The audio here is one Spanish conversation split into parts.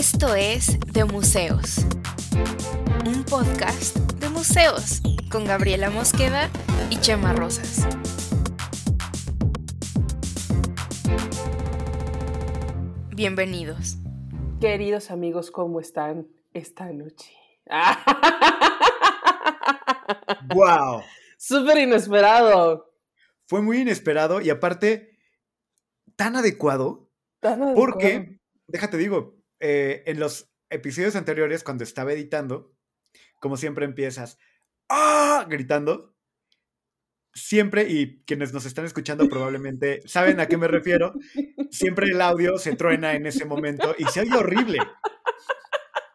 Esto es De Museos, un podcast de museos con Gabriela Mosqueda y Chema Rosas. Bienvenidos. Queridos amigos, ¿cómo están esta noche? ¡Wow! Súper inesperado. Fue muy inesperado y aparte tan adecuado. Tan adecuado. Porque, déjate digo, eh, en los episodios anteriores, cuando estaba editando, como siempre empiezas ¡Ah! gritando. Siempre, y quienes nos están escuchando probablemente saben a qué me refiero, siempre el audio se truena en ese momento y se oye horrible.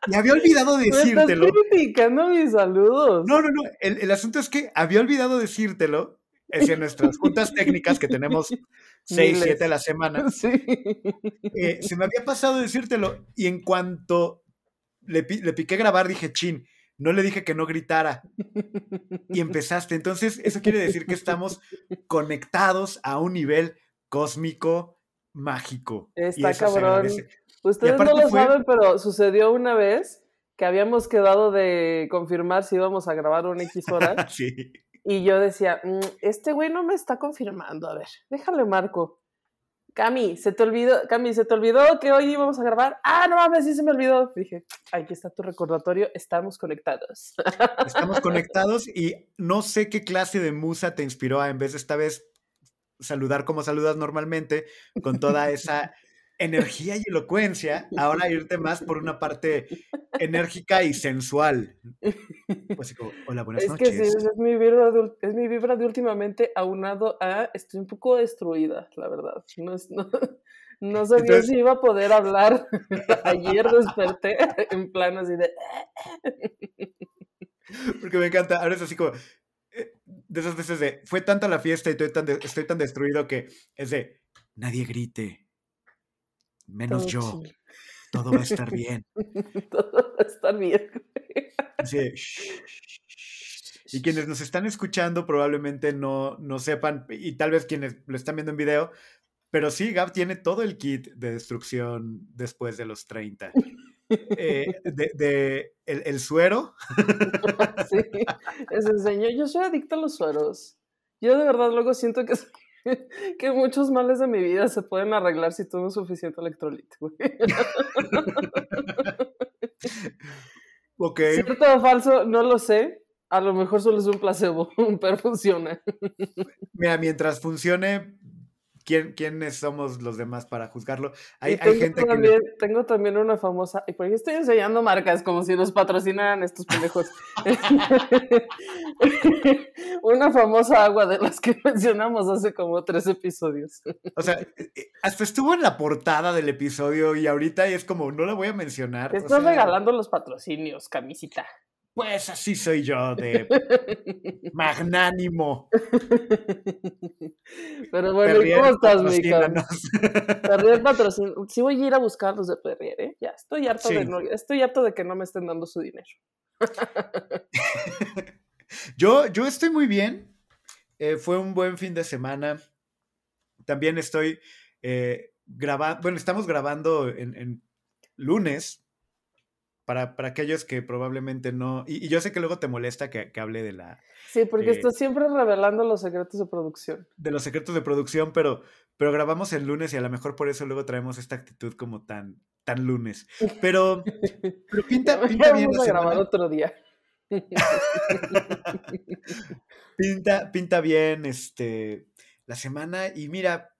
Y había olvidado Me estás decírtelo. criticando mis saludos. No, no, no. El, el asunto es que había olvidado decírtelo. Es en nuestras juntas técnicas que tenemos seis, siete a la semana. Sí. eh, se me había pasado decírtelo. Y en cuanto le, le piqué grabar, dije, chin, no le dije que no gritara. Y empezaste. Entonces, eso quiere decir que estamos conectados a un nivel cósmico mágico. Está cabrón. Ustedes no lo fue- saben, pero sucedió una vez que habíamos quedado de confirmar si íbamos a grabar un X hora. Sí. Y yo decía, "Mm, este güey no me está confirmando. A ver, déjale marco. Cami, se te olvidó, Cami, se te olvidó que hoy íbamos a grabar. Ah, no mames, sí se me olvidó. Dije, aquí está tu recordatorio, estamos conectados. Estamos conectados y no sé qué clase de musa te inspiró a, en vez de esta vez saludar como saludas normalmente, con toda esa energía y elocuencia, ahora irte más por una parte enérgica y sensual. Pues como, hola, buenas es noches. que sí, es mi, vibra de, es mi vibra de últimamente aunado a estoy un poco destruida, la verdad. No, es- no, no sabía Entonces- si iba a poder hablar. Ayer desperté en plan así de... Porque me encanta, ahora es así como, eh, de esas veces de, fue tanta la fiesta y estoy tan, de- estoy tan destruido que es de, nadie grite, menos "Todo yo, chill, todo va a estar bien. Todo va a estar bien. Así de, "Shh, shh, shh". Y quienes nos están escuchando probablemente no, no sepan, y tal vez quienes lo están viendo en video, pero sí, Gab tiene todo el kit de destrucción después de los 30. Eh, de, de el, el suero, Sí, les enseño. Yo soy adicta a los sueros. Yo de verdad luego siento que, que muchos males de mi vida se pueden arreglar si tomo suficiente electrolito. ok, ¿Cierto o falso? No lo sé. A lo mejor solo es un placebo, pero funciona. mira, mientras funcione, ¿quién, ¿quiénes somos los demás para juzgarlo? Hay, hay tengo, gente que... tengo también una famosa. ¿Y por qué estoy enseñando marcas como si nos patrocinaran estos pendejos? una famosa agua de las que mencionamos hace como tres episodios. O sea, eh, eh, hasta estuvo en la portada del episodio y ahorita es como, no la voy a mencionar. Te o estás sea, regalando los patrocinios, camisita. Pues así soy yo, de magnánimo. Pero bueno, ¿y Perrier, ¿cómo estás, patrocínanos. Perrier patrocin- Sí voy a ir a buscar los de Perrier, ¿eh? Ya, estoy harto, de no- estoy harto de que no me estén dando su dinero. Yo, yo estoy muy bien. Eh, fue un buen fin de semana. También estoy grabando, bueno, estamos grabando en, en lunes. Para, para aquellos que probablemente no. Y, y yo sé que luego te molesta que, que hable de la, Sí, porque Eh, estás siempre revelando los secretos de producción. de los secretos de producción, pero, pero grabamos el lunes y a lo mejor por eso luego traemos esta actitud como tan, tan lunes. Pero, pero pinta, pinta bien vamos la a grabar otro día. Pinta, pinta bien este, la semana. Y mira,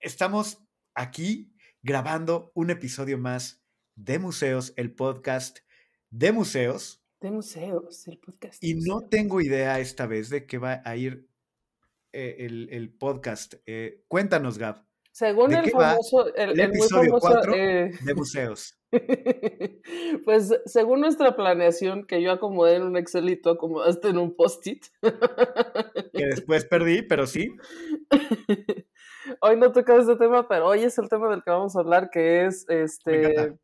estamos aquí grabando un episodio más de Museos, el podcast de museos. De museos, el podcast. Y no tengo idea esta vez de qué va a ir eh, el, el podcast. Eh, cuéntanos, Gab, Según ¿de el famoso, el, el el muy episodio famoso, cuatro? eh, de museos. pues según nuestra planeación que yo acomodé en un Excel y tú acomodaste en un post-it, Que después perdí, pero sí. hoy no toca este tema, pero hoy es el tema del que vamos a hablar, que es este.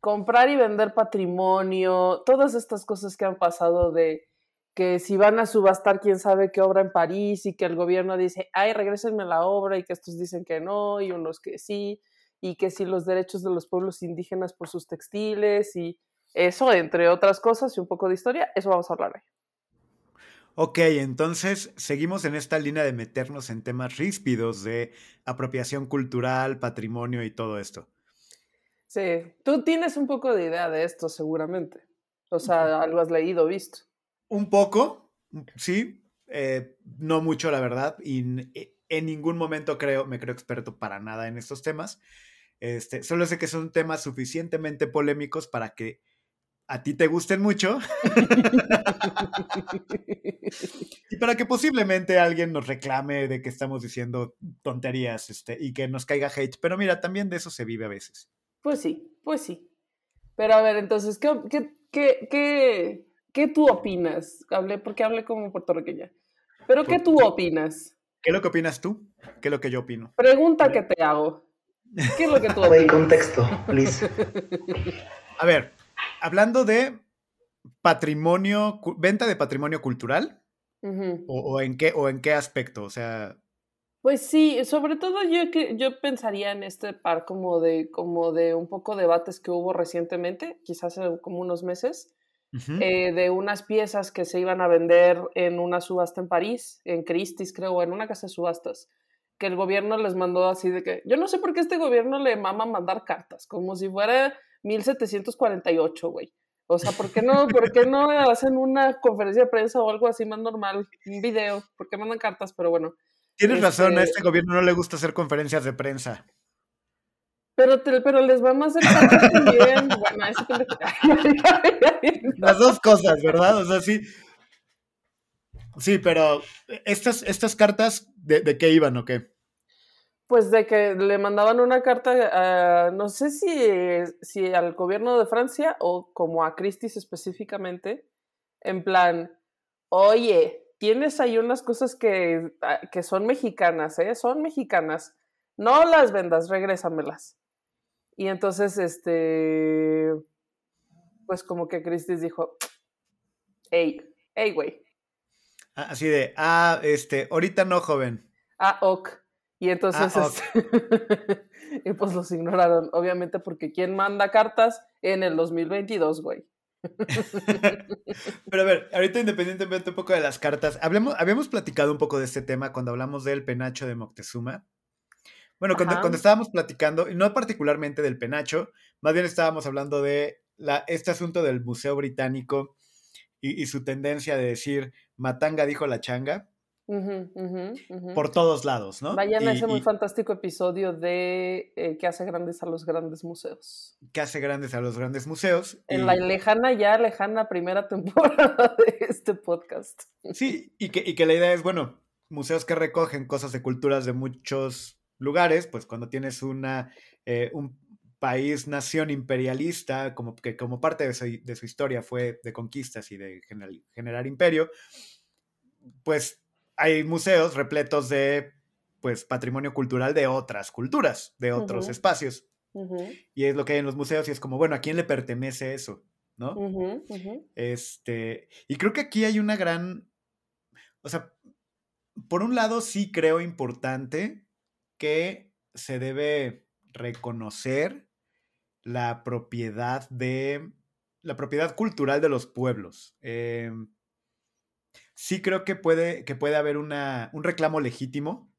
Comprar y vender patrimonio, todas estas cosas que han pasado de que si van a subastar quién sabe qué obra en París y que el gobierno dice, ay, regrésenme la obra y que estos dicen que no y unos que sí. y que si los derechos de los pueblos indígenas por sus textiles y eso, entre otras cosas, y un poco de historia, eso vamos a hablar hoy. Ok, entonces seguimos en esta línea de meternos en temas ríspidos de apropiación cultural, patrimonio y todo esto. Sí, tú tienes un poco de idea de esto seguramente. O sea, algo has leído, visto. Un poco, sí, eh, no mucho la verdad, y eh, en ningún momento creo, me creo experto para nada en estos temas. Este, solo sé que son temas suficientemente polémicos para que a ti te gusten mucho y para que posiblemente alguien nos reclame de que estamos diciendo tonterías este, y que nos caiga hate. Pero mira, también de eso se vive a veces. Pues sí, pues sí. Pero a ver, entonces, ¿qué, qué, qué, qué, qué tú opinas? Hablé, porque hablé como puertorriqueña. Pero ¿qué tú opinas? ¿Qué es lo que opinas tú? ¿Qué es lo que yo opino? Pregunta que te hago. ¿Qué es lo que tú opinas? contexto, please. A ver, hablando de patrimonio, venta de patrimonio cultural, o, en qué, ¿o en qué aspecto? O sea... Pues sí, sobre todo yo, yo pensaría en este par como de, como de un poco debates que hubo recientemente, quizás hace como unos meses, eh, de unas piezas que se iban a vender en una subasta en París, en Christie's creo, en una casa de subastas, que el gobierno les mandó así de que, yo no sé por qué este gobierno le mama mandar cartas, como si fuera 1748, güey. O sea, ¿por qué, no, ¿por qué no hacen una conferencia de prensa o algo así más normal? Un video, ¿por qué mandan cartas? Pero bueno. Tienes razón, a este, este gobierno no le gusta hacer conferencias de prensa. Pero, pero les va más el también. bueno, eso Las dos cosas, ¿verdad? O sea, sí. Sí, pero estas, estas cartas, ¿de, de qué iban o qué? Pues de que le mandaban una carta, no sé si, si al gobierno de Francia o como a Christie's específicamente, en plan, oye, tienes ahí unas cosas que, ah, que son mexicanas, ¿eh? Son mexicanas. No las vendas, regrésamelas. Y entonces, este, pues como que Christie's dijo, hey, hey, güey. Ah, así de, ah, este, ahorita no, joven. Ah, ok. Y entonces, ah, este, y pues los ignoraron, obviamente porque ¿quién manda cartas en el 2022, güey? Pero a ver, ahorita independientemente un poco de las cartas, hablemos, habíamos platicado un poco de este tema cuando hablamos del penacho de Moctezuma. Bueno, cuando, cuando, estábamos platicando, y no particularmente del penacho, más bien estábamos hablando de la, este asunto del Museo Británico y, y su tendencia de decir, Matanga dijo la changa por todos lados, ¿no? Vayan a ese muy fantástico episodio de eh, que hace grandes a los grandes museos. Que hace grandes a los grandes museos. En la lejana, ya lejana primera temporada de este podcast. Sí, y que, y que la idea es, bueno, museos que recogen cosas de culturas de muchos lugares, pues cuando tienes una, eh, un país, nación imperialista, como que como parte de su, de su historia fue de conquistas y de generar, generar imperio, pues hay museos repletos de pues patrimonio cultural de otras culturas, de otros espacios. Y es lo que hay en los museos y es como, bueno, ¿a quién le pertenece eso? ¿No? Este, y creo que aquí hay una gran, o sea, por un lado sí creo importante que se debe reconocer la propiedad de, la propiedad cultural de los pueblos. Eh, sí creo que puede, que puede haber una, un reclamo legítimo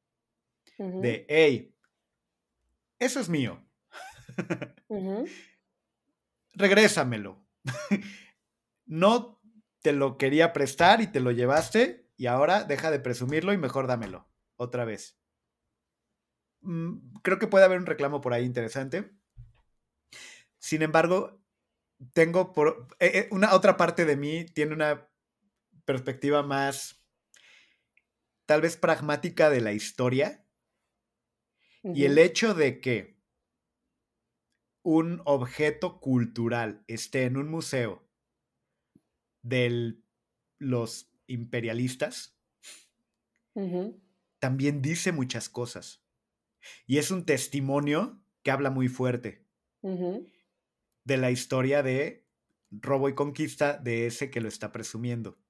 de, hey, eso es mío. Regrésamelo. no te lo quería prestar y te lo llevaste y ahora deja de presumirlo y mejor dámelo otra vez. Mm, creo que puede haber un reclamo por ahí interesante. Sin embargo, tengo por eh, eh, una otra parte de mí tiene una perspectiva más, tal vez pragmática de la historia. Y el hecho de que un objeto cultural esté en un museo de los imperialistas, también dice muchas cosas. Y es un testimonio que habla muy fuerte de la historia de robo y conquista de ese que lo está presumiendo.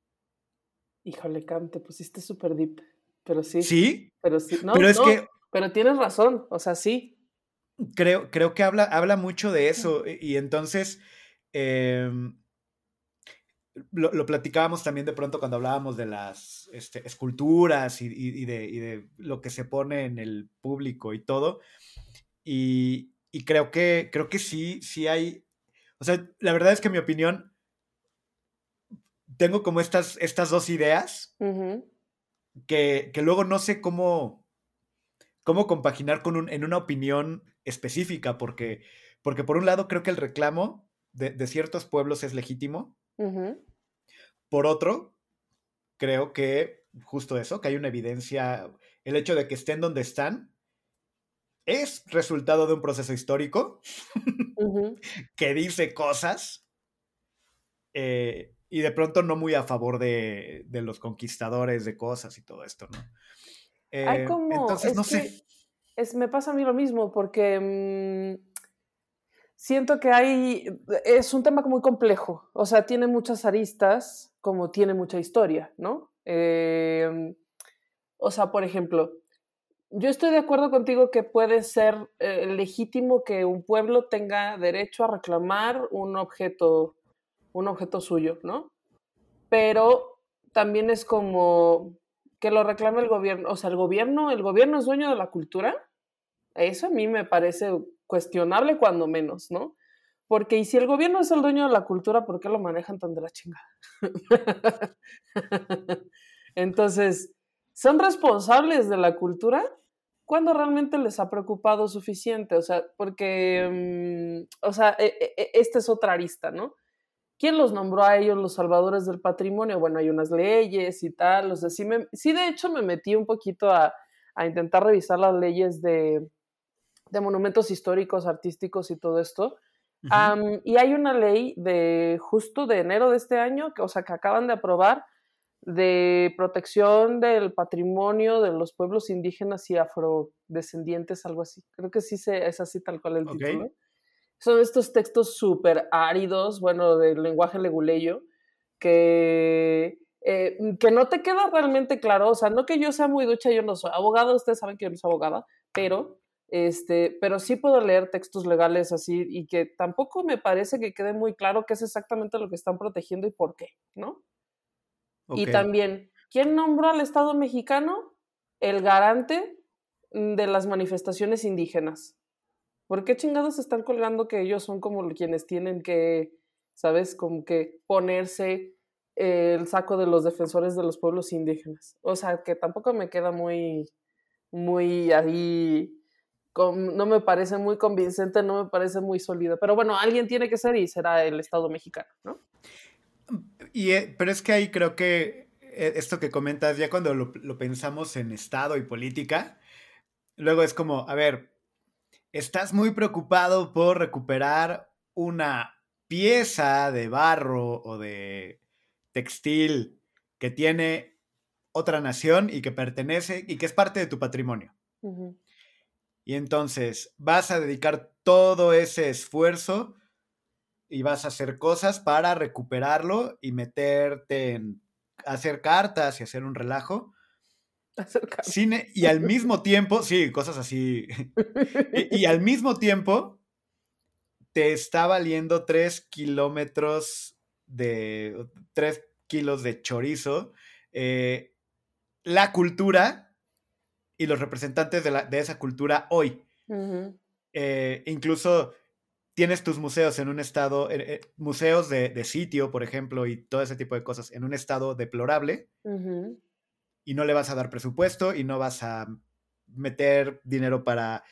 Híjole, Cam, te pusiste súper deep. Pero sí. ¿Sí? Pero sí. No, pero es que. Pero tienes razón. O sea, sí. creo, creo que habla, habla mucho de eso. Y, entonces, em, lo, platicábamos también de pronto cuando hablábamos de las este, esculturas y, de, lo que se pone en el público y todo. Y, creo que, creo que sí, sí hay. O sea, la verdad es que mi opinión. Tengo como estas, estas dos ideas que, luego no sé cómo, cómo compaginar con un, en una opinión específica, porque, porque por un lado creo que el reclamo de, ciertos pueblos es legítimo. Por otro, creo que justo eso, que hay una evidencia, el hecho de que estén donde están, es resultado de un proceso histórico que dice cosas eh, y de pronto no muy a favor de, los conquistadores de cosas y todo esto, ¿no? Hay eh, como, entonces, no sé. Es, me pasa a mí lo mismo porque mm, siento que hay, es un tema muy complejo, o sea, tiene muchas aristas como tiene mucha historia, ¿no? Em, o sea, por ejemplo, yo estoy de acuerdo contigo que puede ser eh, legítimo que un pueblo tenga derecho a reclamar un objeto, un objeto suyo, ¿no? Pero también es como que lo reclame el gobierno, o sea, el gobierno, el gobierno es dueño de la cultura. Eso a mí me parece cuestionable cuando menos, ¿no? Porque, y si el gobierno es el dueño de la cultura, ¿por qué lo manejan tan de la chingada? Entonces, ¿son responsables de la cultura? cuando realmente les ha preocupado suficiente? O sea, porque, mm, o sea, e, e, e, esta es otra arista, ¿no? ¿Quién los nombró a ellos los salvadores del patrimonio? Bueno, hay unas leyes y tal, o sea, sí, me, sí de hecho me metí un poquito a, a intentar revisar las leyes de, de monumentos históricos, artísticos y todo esto. y hay una ley de justo de enero de este año, que, o sea, que acaban de aprobar de protección del patrimonio de los pueblos indígenas y afrodescendientes, algo así. Creo que sí se, es así tal cual el título. Son estos textos súper áridos, bueno, del lenguaje leguleyo, que, eh, que no te queda realmente claro. O sea, no que yo sea muy ducha, yo no soy abogada, ustedes saben que yo no soy abogada, pero este, pero sí puedo leer textos legales así y que tampoco me parece que quede muy claro qué es exactamente lo que están protegiendo y por qué, ¿no? Y también, ¿quién nombró al Estado mexicano el garante de las manifestaciones indígenas? ¿Por qué chingados están colgando que ellos son como quienes tienen que, ¿sabes? Como que ponerse el saco de los defensores de los pueblos indígenas. O sea, que tampoco me queda muy, muy ahí no me parece muy convincente, no me parece muy sólido. Pero bueno, alguien tiene que ser y será el Estado mexicano, ¿no? Y, eh, pero es que ahí creo que eh, esto que comentas, ya cuando lo, lo, pensamos en Estado y política, luego es como, a ver, estás muy preocupado por recuperar una pieza de barro o de textil que tiene otra nación y que pertenece y que es parte de tu patrimonio. Y entonces vas a dedicar todo ese esfuerzo y vas a hacer cosas para recuperarlo y meterte en hacer cartas y hacer un relajo. Cartas. y al mismo tiempo, sí, cosas así. y, al mismo tiempo, te está valiendo tres kilómetros de. tres kilos de chorizo. Eh, la cultura y los representantes de, esa cultura hoy. Eh, incluso tienes tus museos en un estado, eh, museos de, sitio, por ejemplo, y todo ese tipo de cosas, en un estado deplorable, y no le vas a dar presupuesto y no vas a meter dinero para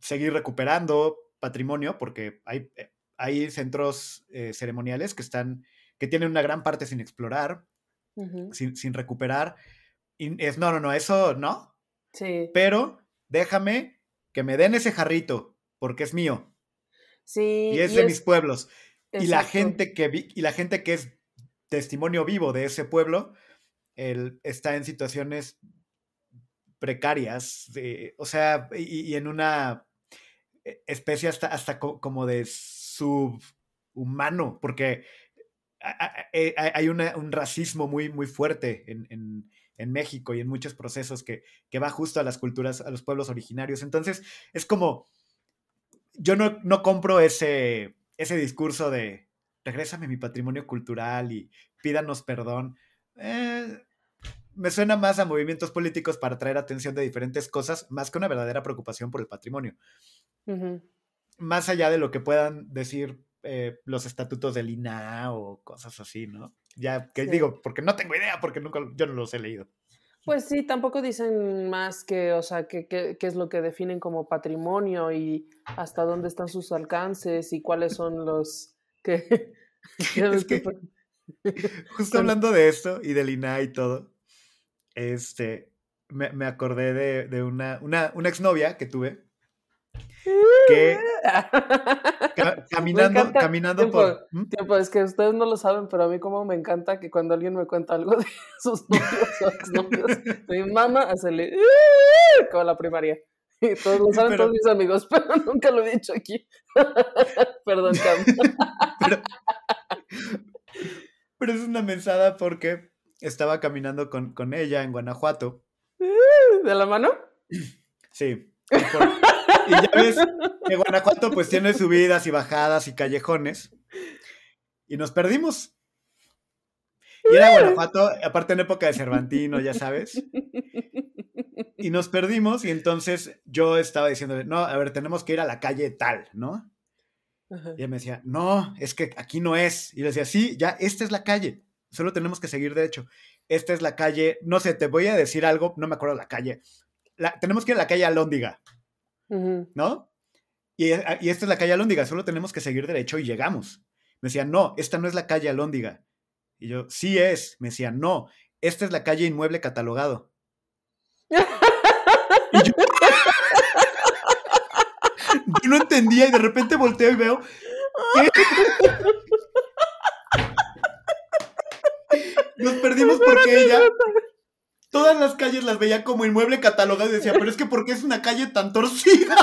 seguir recuperando patrimonio, porque hay, hay centros ceremoniales que están, que tienen una gran parte sin explorar, sin, sin, recuperar. Y es, no, no, no, eso no. Sí. Pero déjame que me den ese jarrito, porque es mío. Sí. Y es de mis pueblos. Y la, gente que y la gente que es testimonio vivo de ese pueblo, él está en situaciones precarias, o sea, y, en una e, especie hasta, hasta como de subhumano, porque e, hay un racismo muy, muy fuerte en, en México y en muchos procesos que, va justo a las culturas, a los pueblos originarios. Entonces, es como, yo no, no compro ese, ese discurso de regrésame mi patrimonio cultural y pídanos perdón. Eh, me suena más a movimientos políticos para traer atención de diferentes cosas, más que una verdadera preocupación por el patrimonio. Más allá de lo que puedan decir eh, los estatutos del INA o cosas así, ¿no? Ya que digo, porque no tengo idea, porque nunca yo no los he leído. Pues sí, tampoco dicen más que, o sea, qué es lo que definen como patrimonio y hasta dónde están sus alcances y cuáles son los que... justo hablando de esto y del INA y todo, este, me, me acordé de, de una, una, una exnovia que tuve que caminando, caminando por. ¿Mm? Tiempo, es que ustedes no lo saben, pero a mí como me encanta que cuando alguien me cuenta algo de sus novios o exnovios, mi mamá hacerle como la primaria. Y todos lo saben todos mis amigos, pero nunca lo he dicho aquí. Perdón, Cam. pero, pero, es una mensada porque estaba caminando con, con ella en Guanajuato. ¿De la mano? Sí. Y ya ves que Guanajuato pues tiene subidas y bajadas y callejones. Y nos perdimos. Y era Guanajuato, aparte en época de Cervantino, ya sabes. Y nos perdimos y entonces yo estaba diciéndole, no, a ver, tenemos que ir a la calle tal, ¿no? Y ella me decía, no, es que aquí no es. Y le decía, sí, ya, esta es la calle. Solo tenemos que seguir derecho. Esta es la calle, no sé, te voy a decir algo, no me acuerdo la calle. tenemos que ir a la calle Alóndiga. ¿no? Y, ah, y, esta es la calle Alóndiga, solo tenemos que seguir derecho y llegamos. Me decía, no, esta no es la calle Alóndiga. Y yo, sí es. Me decía, no, esta es la calle Inmueble Catalogado. y yo, no entendía y de repente volteo y veo. Nos perdimos porque ella todas las calles las veía como inmueble catalogado y decía, pero es que ¿por qué es una calle tan torcida?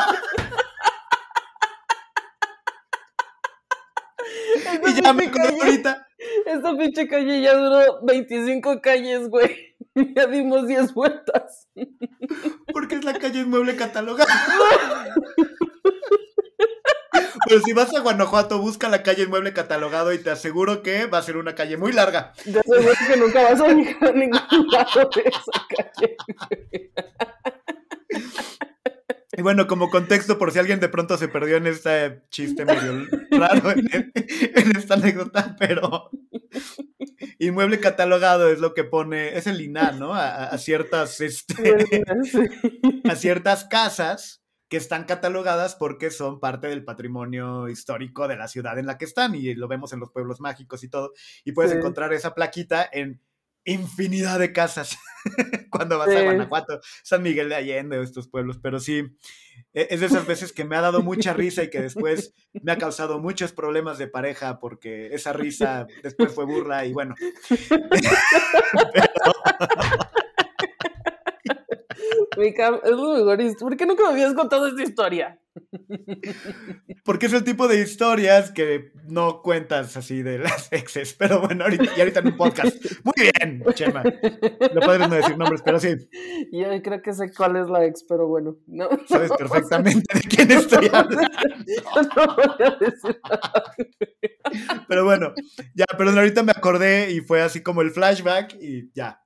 y ya me acuerdo ahorita. Esta pinche calle ya duró 25 calles, güey. Ya dimos 10 vueltas. Porque es la calle inmueble catalogada. Pero si vas a Guanajuato, busca la calle Inmueble Catalogado y te aseguro que va a ser una calle muy larga. Te aseguro que nunca vas a llegar a ningún lado de esa calle. Y bueno, como contexto, por si alguien de pronto se perdió en este chiste medio raro, en, esta anécdota, pero inmueble catalogado es lo que pone, es el INA, ¿no? A, ciertas, este, a ciertas casas que están catalogadas porque son parte del patrimonio histórico de la ciudad en la que están y lo vemos en los pueblos mágicos y todo. Y puedes encontrar esa plaquita en infinidad de casas cuando vas a Guanajuato, San Miguel de Allende estos pueblos, pero sí, e, es de esas veces que me ha dado mucha risa y que después me ha causado muchos problemas de pareja porque esa risa después fue burla y bueno. es lo mejor. ¿Por qué nunca me habías contado esta historia? Porque es el tipo de historias que no cuentas así de las exes. Pero bueno, ahorita, y ahorita en un podcast. Muy bien, Chema. No podemos no decir nombres, pero sí. Yo creo que sé cuál es la ex, pero bueno. No, Sabes perfectamente de quién estoy hablando. No voy a decir Pero bueno, ya, pero ahorita me acordé y fue así como el flashback y ya,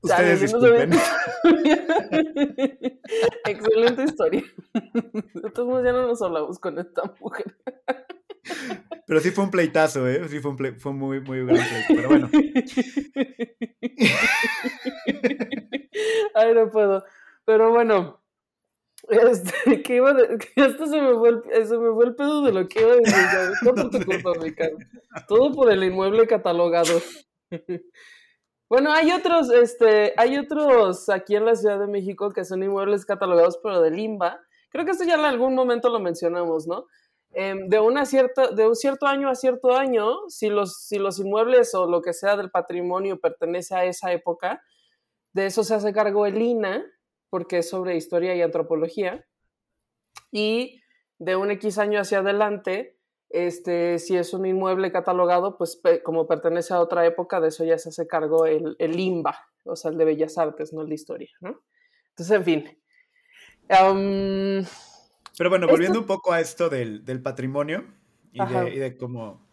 Ustedes disculpen. Excelente historia. De todos modos, ya no nos hablamos con esta mujer. Pero sí fue un pleitazo, ¿eh? Sí fue un play, fue muy, muy gran pleito, pero bueno. Ay, no puedo. Pero bueno, este, ¿qué iba de, esto se me, fue el, se me fue el pedo de lo que iba a decir. Todo por tu culpa, mi Todo por el inmueble catalogado. Bueno, hay otros, este, hay otros aquí en la Ciudad de México que son inmuebles catalogados, pero de limba. Creo que esto ya en algún momento lo mencionamos, ¿no? Em, de, una cierta, de un cierto año a cierto año, si los, si los inmuebles o lo que sea del patrimonio pertenece a esa época, de eso se hace cargo el INA, porque es sobre historia y antropología. Y de un X año hacia adelante, este, si es un inmueble catalogado, pues como pertenece a otra época, de eso ya se hace cargo el, el LIMBA, o sea, el de Bellas Artes, no el de Historia, ¿no? Entonces, en fin. Pero bueno, volviendo un poco a esto del, patrimonio y de, cómo...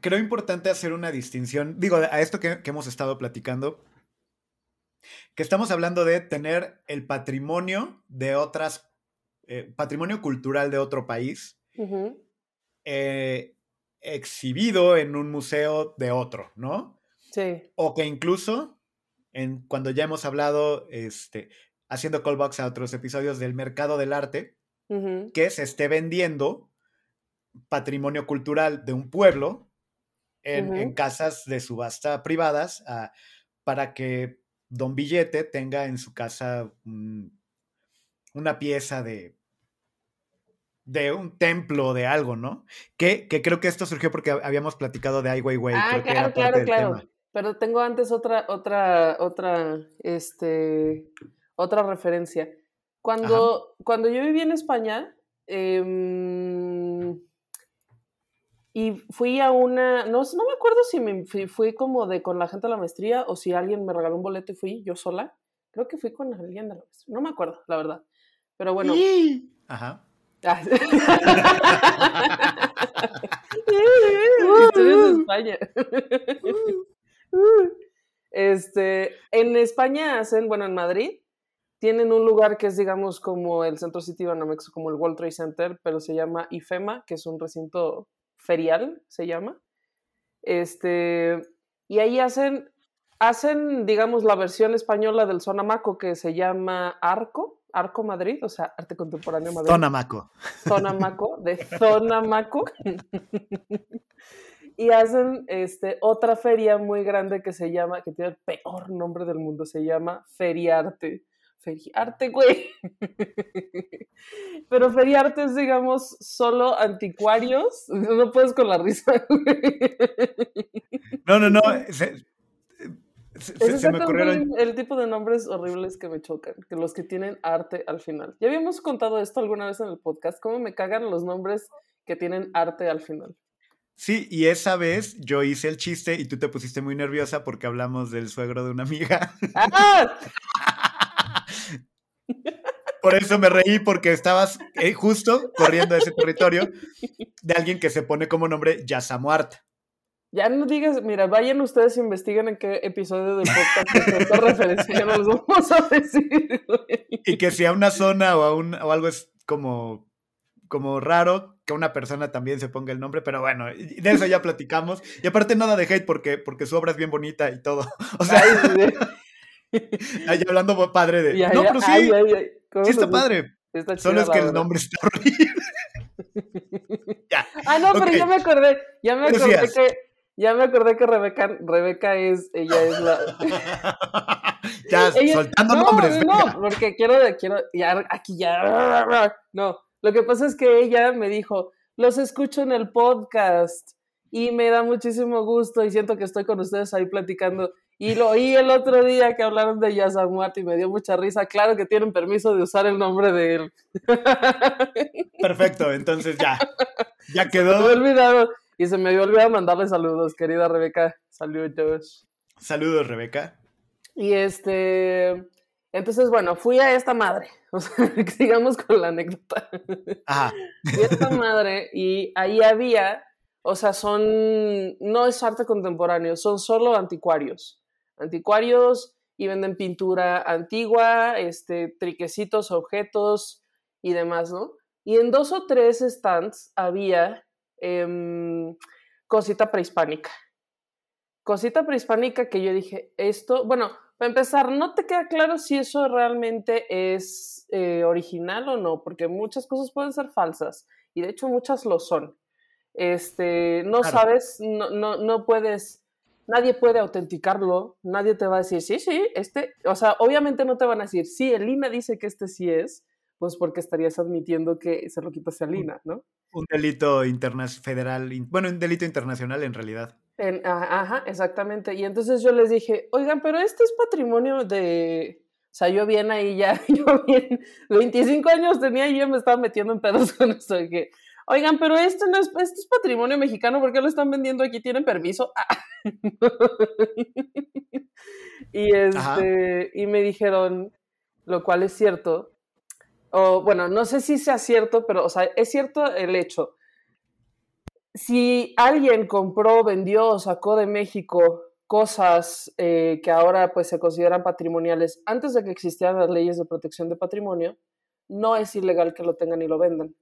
Creo importante hacer una distinción, digo, a esto que, hemos estado platicando, que estamos hablando de tener el patrimonio de otras, eh, patrimonio cultural de otro país, eh, exhibido en un museo de otro, ¿no? Sí. O que incluso, en, cuando ya hemos hablado, este, haciendo callbacks a otros episodios del mercado del arte, que se esté vendiendo patrimonio cultural de un pueblo en, casas de subasta privadas ah, para que don Billete tenga en su casa una pieza de, de un templo, de algo, ¿no? Que, creo que esto surgió porque habíamos platicado de Ai Weiwei. Ah, claro, claro, claro. Pero tengo antes otra, otra, otra, este, otra referencia. Cuando, cuando yo viví en España, em, y fui a una, no, no me acuerdo si me fui, como de con la gente de la maestría o si alguien me regaló un boleto y fui yo sola. Creo que fui con alguien de la maestría. No me acuerdo, la verdad. Pero bueno. Ajá. Ah. de España. Este, en España hacen, bueno, en Madrid, tienen un lugar que es, digamos, como el Centro City Banamex, como el World Trade Center, pero se llama IFEMA, que es un recinto ferial, se llama. Este, y ahí hacen, hacen, digamos, la versión española del Sonamaco, que se llama Arco, Arco Madrid, o sea, Arte Contemporáneo Madrid. Zonamaco. Zonamaco, de Zonamaco. y hacen este, otra feria muy grande que se llama, que tiene el peor nombre del mundo, se llama Feriarte feriarte, güey. Pero feriarte es, digamos, solo anticuarios. No puedes con la risa, No, no, no. Se, me ocurrieron... el tipo de nombres horribles que me chocan, que los que tienen arte al final. Ya habíamos contado esto alguna vez en el podcast, cómo me cagan los nombres que tienen arte al final. Sí, y esa vez yo hice el chiste y tú te pusiste muy nerviosa porque hablamos del suegro de una amiga. ¡Ah! Por eso me reí, porque estabas eh, justo corriendo a ese territorio de alguien que se pone como nombre Yasamuart. Ya no digas, mira, vayan ustedes e investiguen en qué episodio del podcast esta referencia, ya no los vamos a decir. Y que si a una zona o, a un, o algo es como, como raro, que una persona también se ponga el nombre, pero bueno, de eso ya platicamos. Y aparte nada de hate porque, porque su obra es bien bonita y todo. O sea, Ahí hablando padre de. no, pero sí. sí está padre. Solo es que el nombre está horrible. ya. Ah, no, pero ya me acordé. Ya me acordé que. Ya me acordé que Rebeca, Rebeca es, ella es la. ya, soltando nombres. No, porque quiero, quiero, ya, aquí ya. No, lo que pasa es que ella me dijo, los escucho en el podcast y me da muchísimo gusto y siento que estoy con ustedes ahí platicando. Y lo oí el otro día que hablaron de Yasamuat y me dio mucha risa. Claro que tienen permiso de usar el nombre de él. Perfecto, entonces ya. Ya quedó. Se me olvidado. Y se me había olvidado mandarle saludos, querida Rebeca. Saludos. Saludos, Rebeca. Y este. Entonces, bueno, fui a esta madre. O sea, sigamos con la anécdota. Ajá. Fui a esta madre y ahí había. O sea, son. No es arte contemporáneo, son solo anticuarios anticuarios y venden pintura antigua, este, triquecitos, objetos y demás, ¿no? Y en dos o tres stands había em, cosita prehispánica. Cosita prehispánica que yo dije, esto, bueno, para empezar, no te queda claro si eso realmente es eh, original o no, porque muchas cosas pueden ser falsas y de hecho muchas lo son. Este, no sabes, no, no, no puedes nadie puede autenticarlo, nadie te va a decir, sí, sí, este, o sea, obviamente no te van a decir, sí, el INA dice que este sí es, pues porque estarías admitiendo que se lo quitas a Lina, ¿no? Un delito federal, bueno, un delito internacional en realidad. ajá, exactamente. Y entonces yo les dije, oigan, pero este es patrimonio de, o sea, yo bien ahí ya, yo bien, 25 años tenía y yo me estaba metiendo en pedos con esto de que, Oigan, pero esto no es, esto es patrimonio mexicano, ¿por qué lo están vendiendo aquí? ¿Tienen permiso? y este, y me dijeron, lo cual es cierto, bueno, no sé si sea cierto, pero, o sea, es cierto el hecho. Si alguien compró, vendió o sacó de México cosas eh, que ahora pues se consideran patrimoniales antes de que existieran las leyes de protección de patrimonio, no es ilegal que lo tengan y lo vendan.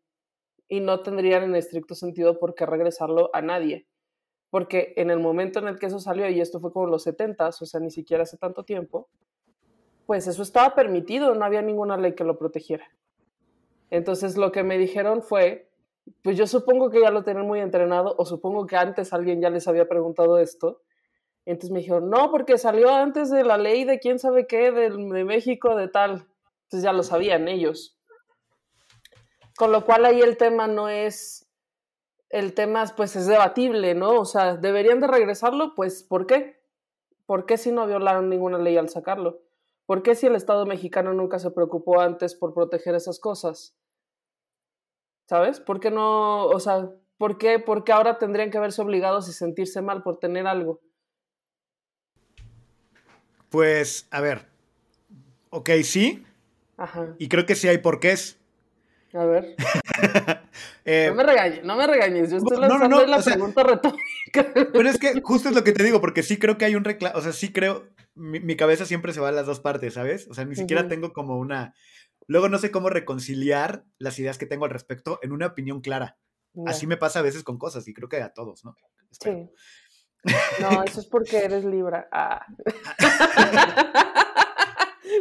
Y no tendrían en estricto sentido por qué regresarlo a nadie. Porque en el momento en el que eso salió, y esto fue como los 70, o sea, ni siquiera hace tanto tiempo, pues eso estaba permitido, no había ninguna ley que lo protegiera. Entonces lo que me dijeron fue, pues yo supongo que ya lo tienen muy entrenado, o supongo que antes alguien ya les había preguntado esto, entonces me dijeron, no, porque salió antes de la ley de quién sabe qué, de, de México, de tal. Entonces ya lo sabían ellos. Con lo cual ahí el tema no es, el tema pues es debatible, ¿no? O sea, ¿deberían de regresarlo? Pues ¿por qué? ¿Por qué si no violaron ninguna ley al sacarlo? ¿Por qué si el Estado mexicano nunca se preocupó antes por proteger esas cosas? ¿Sabes? ¿Por qué no, o sea, ¿por qué, por qué ahora tendrían que verse obligados y sentirse mal por tener algo? Pues, a ver. Ok, sí. Ajá. Y creo que sí hay porqués. A ver. Eh, no me regañes, no me regañes. Yo estoy no, lanzando no, la sea, pregunta retórica. pero es que justo es lo que te digo, porque sí creo que hay un reclamo. O sea, sí creo. Mi, mi cabeza siempre se va a las dos partes, ¿sabes? O sea, ni siquiera tengo como una. Luego no sé cómo reconciliar las ideas que tengo al respecto en una opinión clara. Así me pasa a veces con cosas y creo que a todos, ¿no? Espero. Sí. No, eso es porque eres Libra. Ah.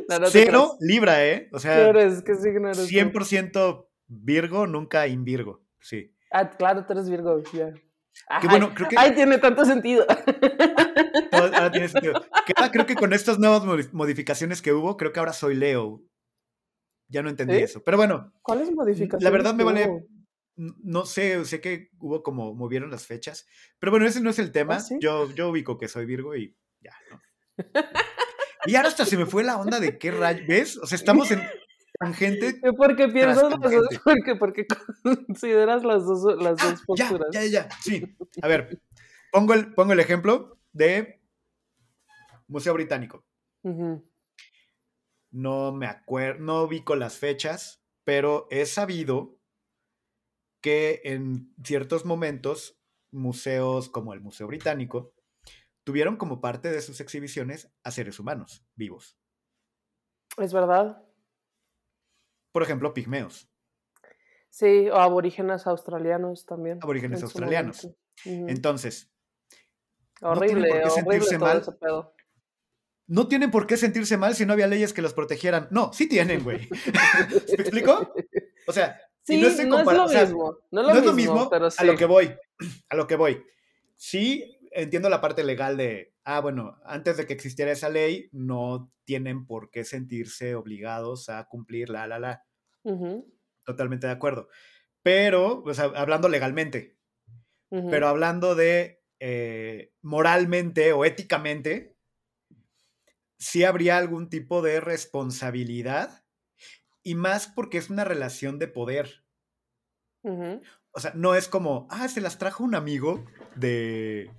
No, no Cero Libra, ¿eh? O sea, ¿Qué eres? ¿Qué signo eres? tú? 100% Virgo, nunca invirgo. Sí. Ah, claro, tú eres Virgo, ya. Ay, bueno, creo que- Ay, tiene tanto sentido. Ahora tiene sentido. Que ahora creo que con estas nuevas modi- modificaciones que hubo, creo que ahora soy Leo. Ya no entendí eso. Pero bueno, ¿Cuáles modificaciones? la verdad me vale- no sé, sé que hubo como movieron las fechas. Pero bueno, ese no es el tema. ¿Ah, sí? yo, yo ubico que soy Virgo y ya, ¿no? Y ahora hasta se me fue la onda de qué rayo. ¿Ves? O sea, estamos en tangente. Porque piensas las dos, porque, porque consideras las dos, las Ah, dos ya, posturas. ya, ya. Sí. A ver, pongo el, pongo el ejemplo de Museo Británico. No me acuerdo, no ubico las fechas, pero he sabido que en ciertos momentos museos como el Museo Británico tuvieron como parte de sus exhibiciones a seres humanos vivos. Es verdad. Por ejemplo, pigmeos. Sí, o aborígenes australianos también. Aborígenes en australianos. Entonces, no tienen horrible, por qué horrible todo ese pedo. No tienen por qué sentirse mal si no había leyes que los protegieran. No, sí tienen, güey. ¿Me explico? O sea, y Sí, no estoy no es lo o sea, mismo. No lo es lo mismo, pero a lo sí. que voy. A lo que voy. Sí, entiendo la parte legal de, ah, bueno, antes de que existiera esa ley, no tienen por qué sentirse obligados a cumplir la, la, la. Totalmente de acuerdo. Pero, o sea, hablando legalmente, pero hablando de eh, moralmente o éticamente, sí habría algún tipo de responsabilidad y más porque es una relación de poder. O sea, no es como, ah, se las trajo un amigo de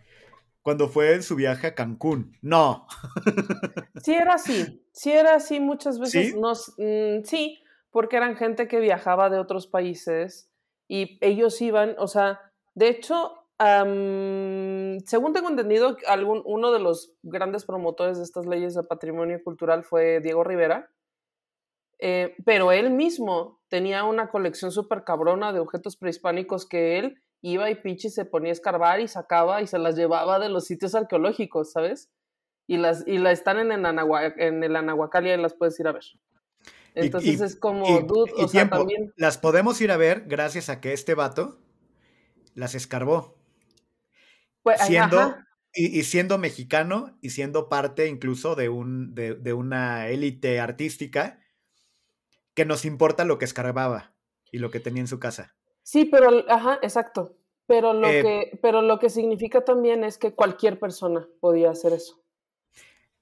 cuando fue en su viaje a Cancún. No. Sí era así, sí era así muchas veces. ¿Sí? Nos, mm, sí, porque eran gente que viajaba de otros países y ellos iban, o sea, de hecho, según tengo entendido, algún, uno de los grandes promotores de estas leyes de patrimonio cultural fue Diego Rivera, eh, pero él mismo tenía una colección súper cabrona de objetos prehispánicos que él iba y pinche se ponía a escarbar y sacaba y se las llevaba de los sitios arqueológicos, ¿sabes? Y las y la están en el, Anahua- en el Anahuacalia y las puedes ir a ver. Entonces y- es como, y, dude, y o sea, también... las podemos ir a ver gracias a que este vato las escarbó. Pues, Siendo, ajá, y, y siendo mexicano y siendo parte incluso de, un, de, de una élite artística que nos importa lo que escarbaba y lo que tenía en su casa. Sí, pero, ajá, exacto. Pero lo, Eh, que, pero lo que significa también es que cualquier persona podía hacer eso.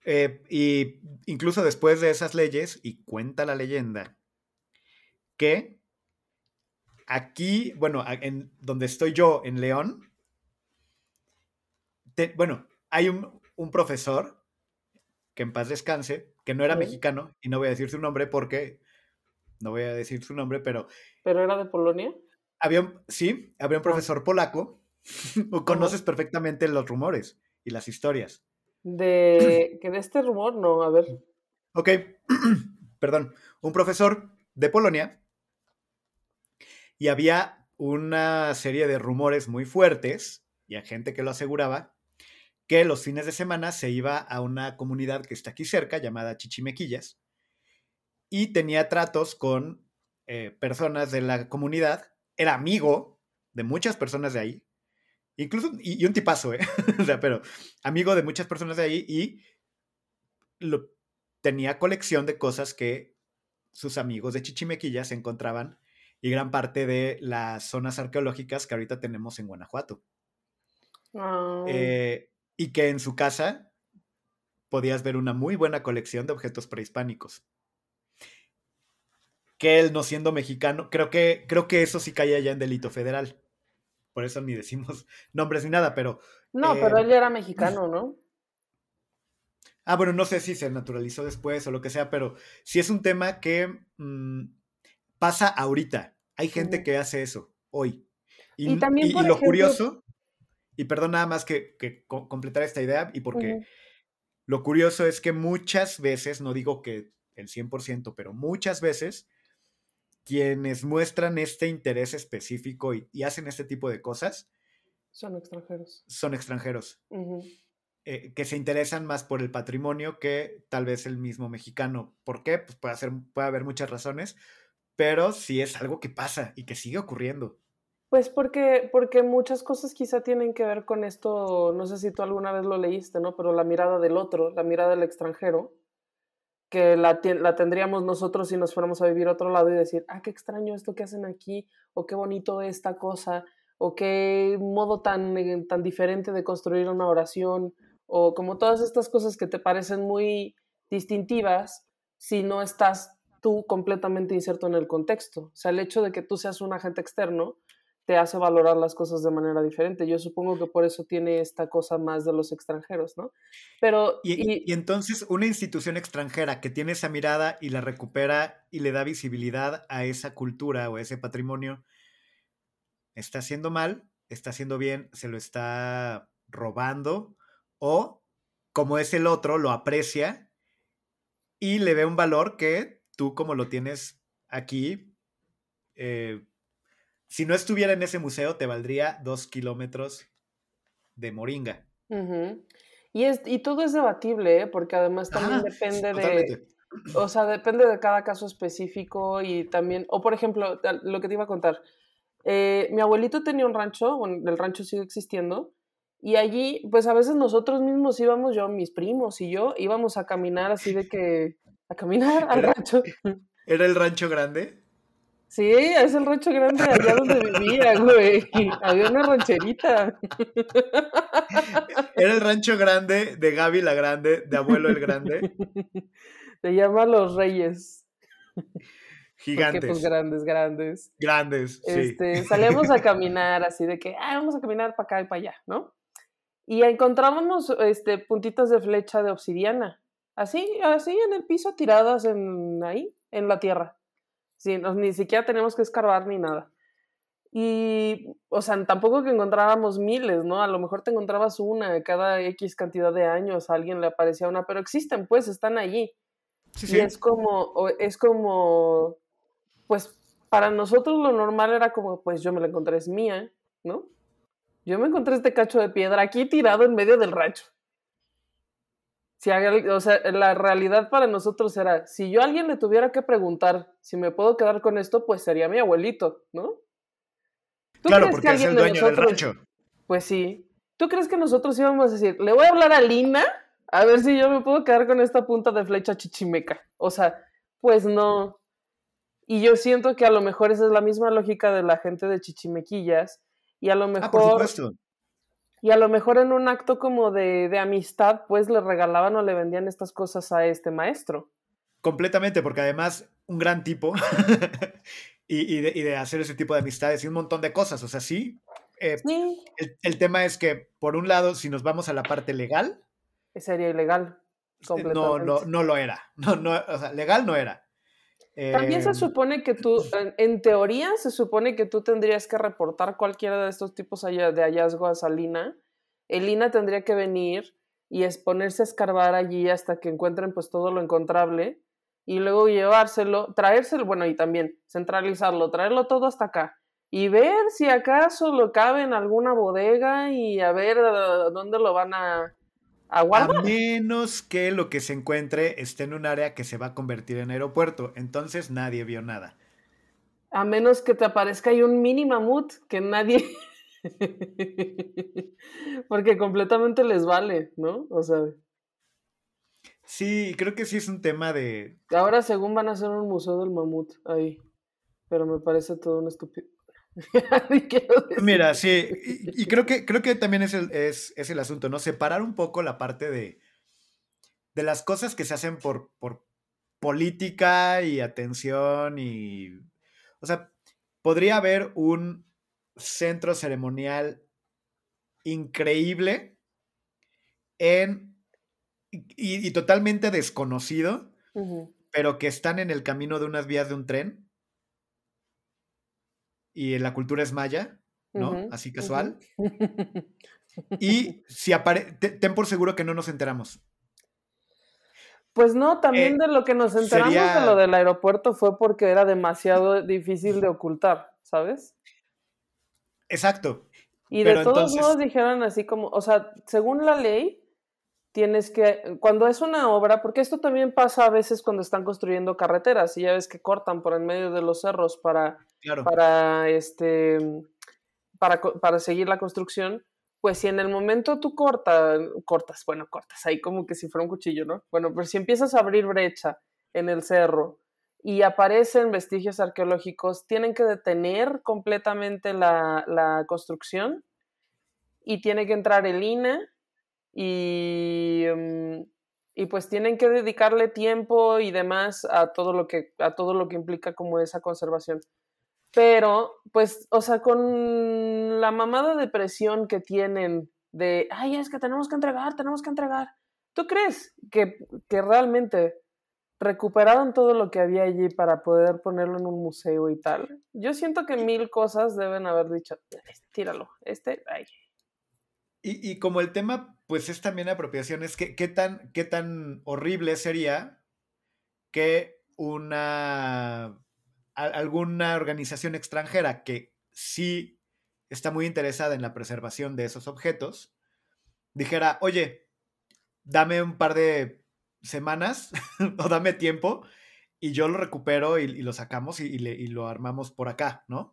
Eh, y incluso después de esas leyes, y cuenta la leyenda, que aquí, bueno, en donde estoy yo, en León, te- bueno, hay un, un profesor, que en paz descanse, que no era mexicano, y no voy a decir su nombre porque no voy a decir su nombre, pero... ¿Pero era de Polonia? Había un, sí, había un Ah. profesor polaco. Conoces perfectamente los rumores y las historias. De que de este rumor, no, a ver. Ok, perdón. Un profesor de Polonia y había una serie de rumores muy fuertes y a gente que lo aseguraba que los fines de semana se iba a una comunidad que está aquí cerca llamada Chichimequillas y tenía tratos con eh, personas de la comunidad, era amigo de muchas personas de ahí, incluso, y, y un tipazo, ¿eh? o sea, pero amigo de muchas personas de ahí y lo, tenía colección de cosas que sus amigos de Chichimequillas encontraban y gran parte de las zonas arqueológicas que ahorita tenemos en Guanajuato. Eh, y que en su casa podías ver una muy buena colección de objetos prehispánicos. Que él no siendo mexicano, creo que, creo que eso sí caía ya en delito federal. Por eso ni decimos nombres ni nada, pero... no, eh, pero él era mexicano, ¿no? Ah, bueno, no sé si se naturalizó después o lo que sea, pero sí es un tema que mm, pasa ahorita. Hay gente que hace eso hoy. Y también, y- y lo curioso, y perdón nada más que, que co- completar esta idea, y porque lo curioso es que muchas veces, no digo que el 100%, pero muchas veces, quienes muestran este interés específico y, y hacen este tipo de cosas Son extranjeros. son extranjeros. Eh, que se interesan más por el patrimonio que tal vez el mismo mexicano. ¿Por qué? Pues puede, ser, puede haber muchas razones, pero sí es algo que pasa y que sigue ocurriendo. Pues porque, porque muchas cosas quizá tienen que ver con esto, no sé si tú alguna vez lo leíste, ¿no? Pero la mirada del otro, la mirada del extranjero, que la, la tendríamos nosotros si nos fuéramos a vivir a otro lado y decir, ah, qué extraño esto que hacen aquí, o qué bonito esta cosa, o qué modo tan, eh, tan diferente de construir una oración, o como todas estas cosas que te parecen muy distintivas si no estás tú completamente inserto en el contexto. O sea, el hecho de que tú seas un agente externo te hace valorar las cosas de manera diferente. Yo supongo que por eso tiene esta cosa más de los extranjeros, ¿no? Pero, Y, y- y entonces una institución extranjera que tiene esa mirada y la recupera y le da visibilidad a esa cultura o a ese patrimonio, está haciendo mal, está haciendo bien, se lo está robando o como es el otro, lo aprecia y le ve un valor que tú como lo tienes aquí, eh, si no estuviera en ese museo te valdría dos kilómetros de moringa. Y, es, y todo es debatible, ¿eh? porque además también depende de, o sea, depende de cada caso específico y también, o por ejemplo, lo que te iba a contar, eh, mi abuelito tenía un rancho, bueno, el rancho sigue existiendo, y allí, pues a veces nosotros mismos íbamos, yo, mis primos y yo, íbamos a caminar así de que, a caminar al Era- rancho. ¿Era el rancho grande? Sí, es el rancho grande allá donde vivía, güey. Había una rancherita. Era el rancho grande de Gaby la Grande, de Abuelo el Grande, Se llama Los Reyes. Porque gigantes, pues grandes, grandes. grandes, sí. Este, salíamos a caminar así de que, ah, vamos a caminar para acá y para allá, ¿no? Y encontrábamos este, puntitas de flecha de obsidiana, así, así en el piso, tiradas en, ahí, en la tierra. Sí, no- ni siquiera teníamos que escarbar ni nada. Y, o sea, tampoco que encontrábamos miles, ¿no? A lo mejor te encontrabas una cada X cantidad de años, a alguien le aparecía una, pero existen, pues, están allí. Sí, Y es como, es como, pues para nosotros lo normal era como, pues yo me la encontré, es mía, ¿no? Yo me encontré este cacho de piedra aquí tirado en medio del rancho. Si haga- o sea, la realidad para nosotros era, si yo a alguien le tuviera que preguntar si me puedo quedar con esto, pues sería mi abuelito, ¿no? ¿Tú Claro, crees que porque es alguien el de dueño del nosotros- rancho. Pues sí. ¿Tú crees que nosotros íbamos a decir, le voy a hablar a Lina a ver si yo me puedo quedar con esta punta de flecha chichimeca? O sea, pues no. Y yo siento que a lo mejor esa es la misma lógica de la gente de chichimequillas. Y a lo Ah, por mejor, supuesto. Y a lo mejor en un acto como de, de amistad, pues le regalaban o le vendían estas cosas a este maestro. Completamente, porque además, un gran tipo y, y de, y de hacer ese tipo de amistades y un montón de cosas. O sea, sí. eh, Sí, el, el tema es que, por un lado, si nos vamos a la parte legal, sería ilegal. eh, no, no, no lo era. No, no, o sea, legal no era. También se Em, supone que tú, en, en teoría, se supone que tú tendrías que reportar cualquiera de estos tipos de hallazgos a Lina. El Lina tendría que venir y es ponerse a escarbar allí hasta que encuentren pues todo lo encontrable y luego llevárselo, traérselo, bueno, y también centralizarlo, traerlo todo hasta acá y ver si acaso lo cabe en alguna bodega y a ver eh, dónde lo van a, a menos que lo que se encuentre esté en un área que se va a convertir en aeropuerto. Entonces nadie vio nada. A menos que te aparezca ahí un mini mamut que nadie. Porque completamente les vale, ¿no? O sea, Sí, creo que sí es un tema de... ahora según van a hacer un museo del mamut ahí. Pero me parece todo un estúpido. Mira, sí, y, y creo que creo que también es el, es, es el asunto, ¿no? Separar un poco la parte de, de las cosas que se hacen por, por política y atención y... O sea, podría haber un centro ceremonial increíble en... y- y totalmente desconocido, pero que están en el camino de unas vías de un tren. Y la cultura es maya, ¿no? Así casual. Y si apare te- ten por seguro que no nos enteramos. Pues no, también Eh, de lo que nos enteramos de lo del aeropuerto fue porque era demasiado difícil de ocultar, ¿sabes? Exacto. Y de todos entonces- modos dijeron así como, o sea, según la ley, tienes que, cuando es una obra, porque esto también pasa a veces cuando están construyendo carreteras, y ya ves que cortan por en medio de los cerros para, Para, este, para, para seguir la construcción, pues si en el momento tú cortas, cortas, bueno, cortas ahí como que si fuera un cuchillo, ¿no? Bueno, pero si empiezas a abrir brecha en el cerro y aparecen vestigios arqueológicos, tienen que detener completamente la, la construcción y tiene que entrar el INE y, mm, y pues tienen que dedicarle tiempo y demás a todo lo que, a todo lo que implica como esa conservación. Pero, pues, o sea, con la mamada de presión que tienen de, ay, es que tenemos que entregar, tenemos que entregar. ¿Tú crees que, que realmente recuperaron todo lo que había allí para poder ponerlo en un museo y tal? Yo siento que mil cosas deben haber dicho, tíralo, este, ay. Y, y como el tema, pues es también apropiación, es que qué tan, qué tan horrible sería que una a- alguna organización extranjera que sí está muy interesada en la preservación de esos objetos, dijera, oye, dame un par de semanas o dame tiempo y yo lo recupero y, y lo sacamos y, y le- y lo armamos por acá, ¿no?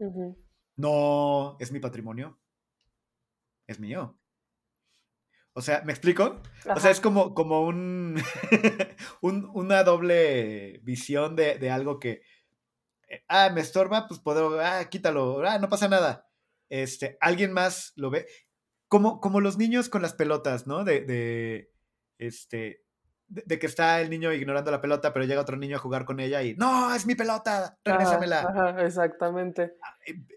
No, es mi patrimonio. Es mío. O sea, ¿me explico? O sea, es como, como un, un- una doble visión de, de algo que, ah, me estorba, pues puedo, ah, quítalo, ah, no pasa nada. Este, alguien más lo ve. Como, como los niños con las pelotas, ¿no? De, de este, de, de que está el niño ignorando la pelota, pero llega otro niño a jugar con ella y, no, es mi pelota, regrésamela. ajá, exactamente.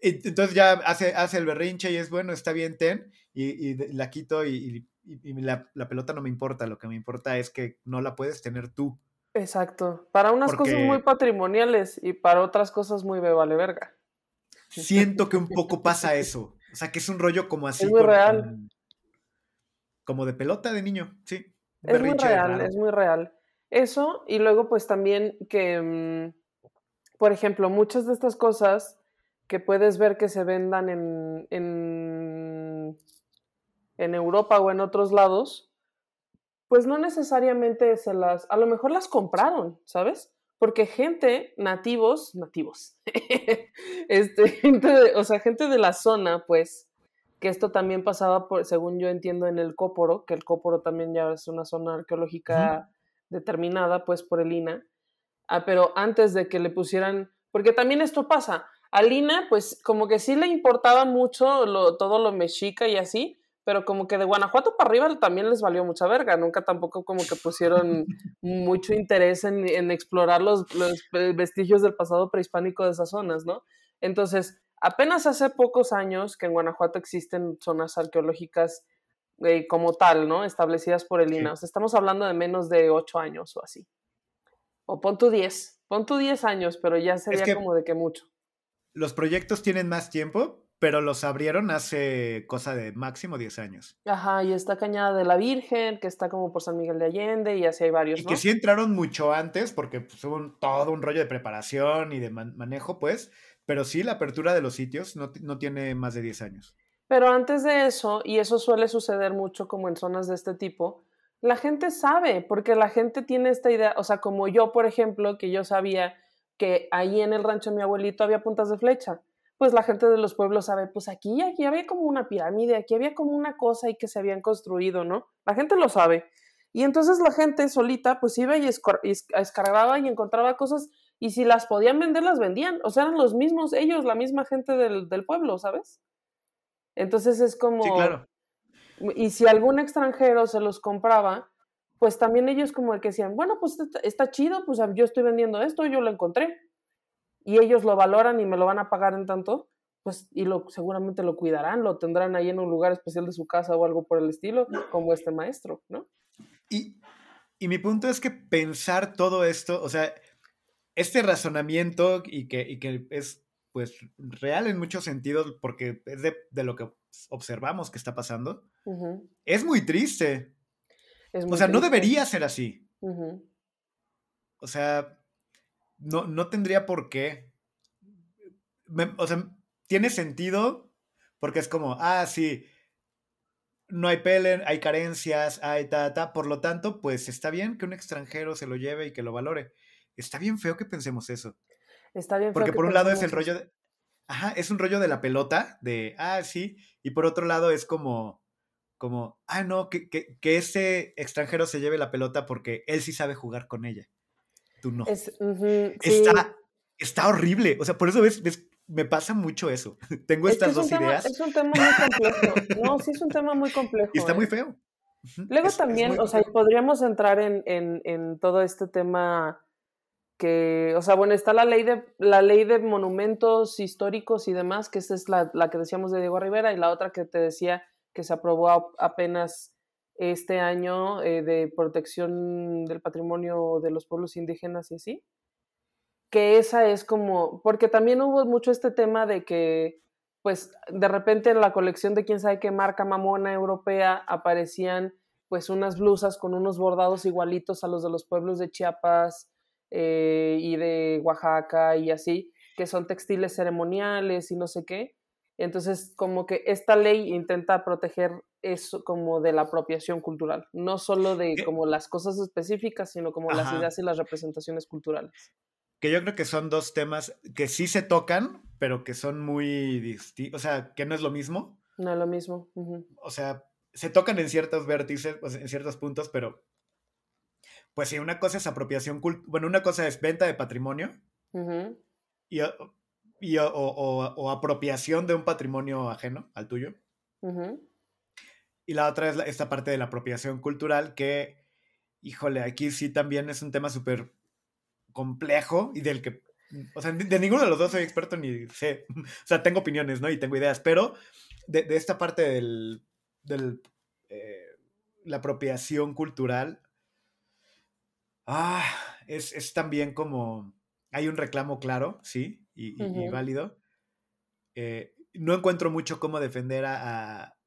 Y Entonces ya hace, hace el berrinche y es bueno, está bien, ten, y, la quito y, y- y la, la pelota no me importa, lo que me importa es que no la puedes tener tú. Exacto. Para unas cosas muy patrimoniales y para otras cosas muy vale verga. Siento que un poco pasa eso. O sea, que es un rollo como así. Es muy real. con- como de pelota de niño, sí. Es muy real, es muy real. Eso, y luego pues también que, mm, por ejemplo, muchas de estas cosas que puedes ver que se vendan en, en, en Europa o en otros lados, pues no necesariamente se las, a lo mejor las compraron, ¿sabes? Porque gente, nativos, nativos, este, gente de- o sea, gente de la zona, pues, que esto también pasaba, por, según yo entiendo, en el Cóporo, que el Cóporo también ya es una zona arqueológica determinada, pues, por el INA. Ah, pero antes de que le pusieran, porque también esto pasa, al INA, pues, como que sí le importaba mucho lo, todo lo mexica y así, pero como que de Guanajuato para arriba también les valió mucha verga, nunca tampoco como que pusieron mucho interés en, en explorar los, los vestigios del pasado prehispánico de esas zonas, ¿no? Entonces, apenas hace pocos años que en Guanajuato existen zonas arqueológicas eh, como tal, ¿no? Establecidas por el. INA. O sea, estamos hablando de menos de ocho años o así. O pon tu 10. Pon tú 10 años, pero ya sería que- como de que mucho. Los proyectos tienen más tiempo, pero los abrieron hace cosa de máximo 10 años. Ajá, y está Cañada de la Virgen, que está como por San Miguel de Allende, y así hay varios, Y ¿no? que sí entraron mucho antes, porque pues, hubo un- todo un rollo de preparación y de man- manejo, pues. Pero sí, la apertura de los sitios no, no tiene más de 10 años. Pero antes de eso, y eso suele suceder mucho como en zonas de este tipo, la gente sabe, porque la gente tiene esta idea, o sea, como yo, por ejemplo, que yo sabía que ahí en el rancho de mi abuelito había puntas de flecha, pues la gente de los pueblos sabe, pues aquí, aquí había como una pirámide, aquí había como una cosa ahí que se habían construido, ¿no? La gente lo sabe. Y entonces la gente solita, pues iba y, escor- y y encontraba cosas, y si las podían vender, las vendían. O sea, eran los mismos, ellos, la misma gente del, del pueblo, ¿sabes? Entonces es como... Sí, claro. Y si algún extranjero se los compraba, pues también ellos como de que decían, bueno, pues está, está chido, pues yo estoy vendiendo esto, yo lo encontré. Y ellos lo valoran y me lo van a pagar en tanto, pues y lo seguramente lo cuidarán, lo tendrán ahí en un lugar especial de su casa o algo por el estilo, como este maestro, ¿no? Y, y mi punto es que pensar todo esto, o sea, este razonamiento y que, y que es pues real en muchos sentidos, porque es de, de lo que observamos que está pasando, es muy triste. Es O sea, no debería ser así. O sea, no, no tendría por qué. Me- o sea, tiene sentido porque es como, ah, sí, no hay pelen, hay carencias, hay ta, ta. Por lo tanto, pues está bien que un extranjero se lo lleve y que lo valore. Está bien feo que pensemos eso. Está bien. feo Porque que por un lado es el rollo de. Ajá, es un rollo de la pelota, de, ah, sí. Y por otro lado es como, como, ah, no, que, que, que ese extranjero se lleve la pelota porque él sí sabe jugar con ella. Tú no. Es. Está, está horrible. O sea, por eso ves, ves, me pasa mucho eso. Tengo Es estas es dos tema- ideas es un tema muy complejo. No, sí es un tema muy complejo. y está ¿eh? muy feo. Ujú, Luego es- también, o sea, feo. podríamos entrar en, en, en todo este tema que, o sea, bueno, está la ley de la ley de monumentos históricos y demás, que esa es la, la que decíamos de Diego Rivera, y la otra que te decía que se aprobó apenas este año eh, de protección del patrimonio de los pueblos indígenas y así. Que esa es como, porque también hubo mucho este tema de que, pues, de repente en la colección de quién sabe qué marca mamona europea aparecían pues unas blusas con unos bordados igualitos a los de los pueblos de Chiapas eh, y de Oaxaca y así, que son textiles ceremoniales y no sé qué. Entonces, como que esta ley intenta proteger eso como de la apropiación cultural, no solo de ¿Qué? como las cosas específicas, sino como las ideas y las representaciones culturales. Que yo creo que son dos temas que sí se tocan, pero que son muy distintos. O sea, que no es lo mismo. No es lo mismo. O sea, se tocan en ciertos vértices, sea, en ciertos puntos, pero. Pues sí, una cosa es apropiación cultural. Bueno, una cosa es venta de patrimonio Ujú, y, o- y o, o- o apropiación de un patrimonio ajeno al tuyo. ujú. Y la otra es esta parte de la apropiación cultural que, híjole, aquí sí también es un tema súper complejo y del que, o sea, de, de ninguno de los dos soy experto ni sé, o sea, tengo opiniones, ¿no? Y tengo ideas, pero de, de esta parte del, del eh, la apropiación cultural, ah, es, es también como, hay un reclamo claro, sí, y, y- y Ujú. válido. Eh, no encuentro mucho cómo defender a, a-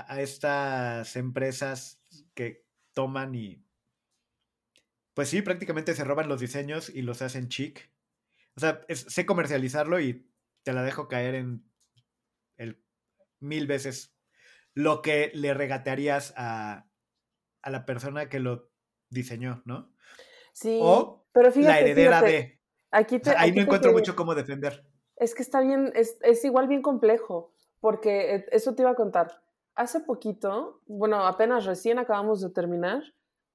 a, a estas empresas que toman y, pues sí, prácticamente se roban los diseños y los hacen chic. O sea, es- sé comercializarlo y te la dejo caer en el mil veces lo que le regatearías a, a la persona que lo diseñó, ¿no? Sí, O pero fíjate, la heredera fíjate, de. Aquí O te, sea, ahí aquí no encuentro mucho cómo defender. Es que está bien, es, es igual bien complejo, porque eh, eso te iba a contar. Hace poquito, bueno, apenas recién acabamos de terminar,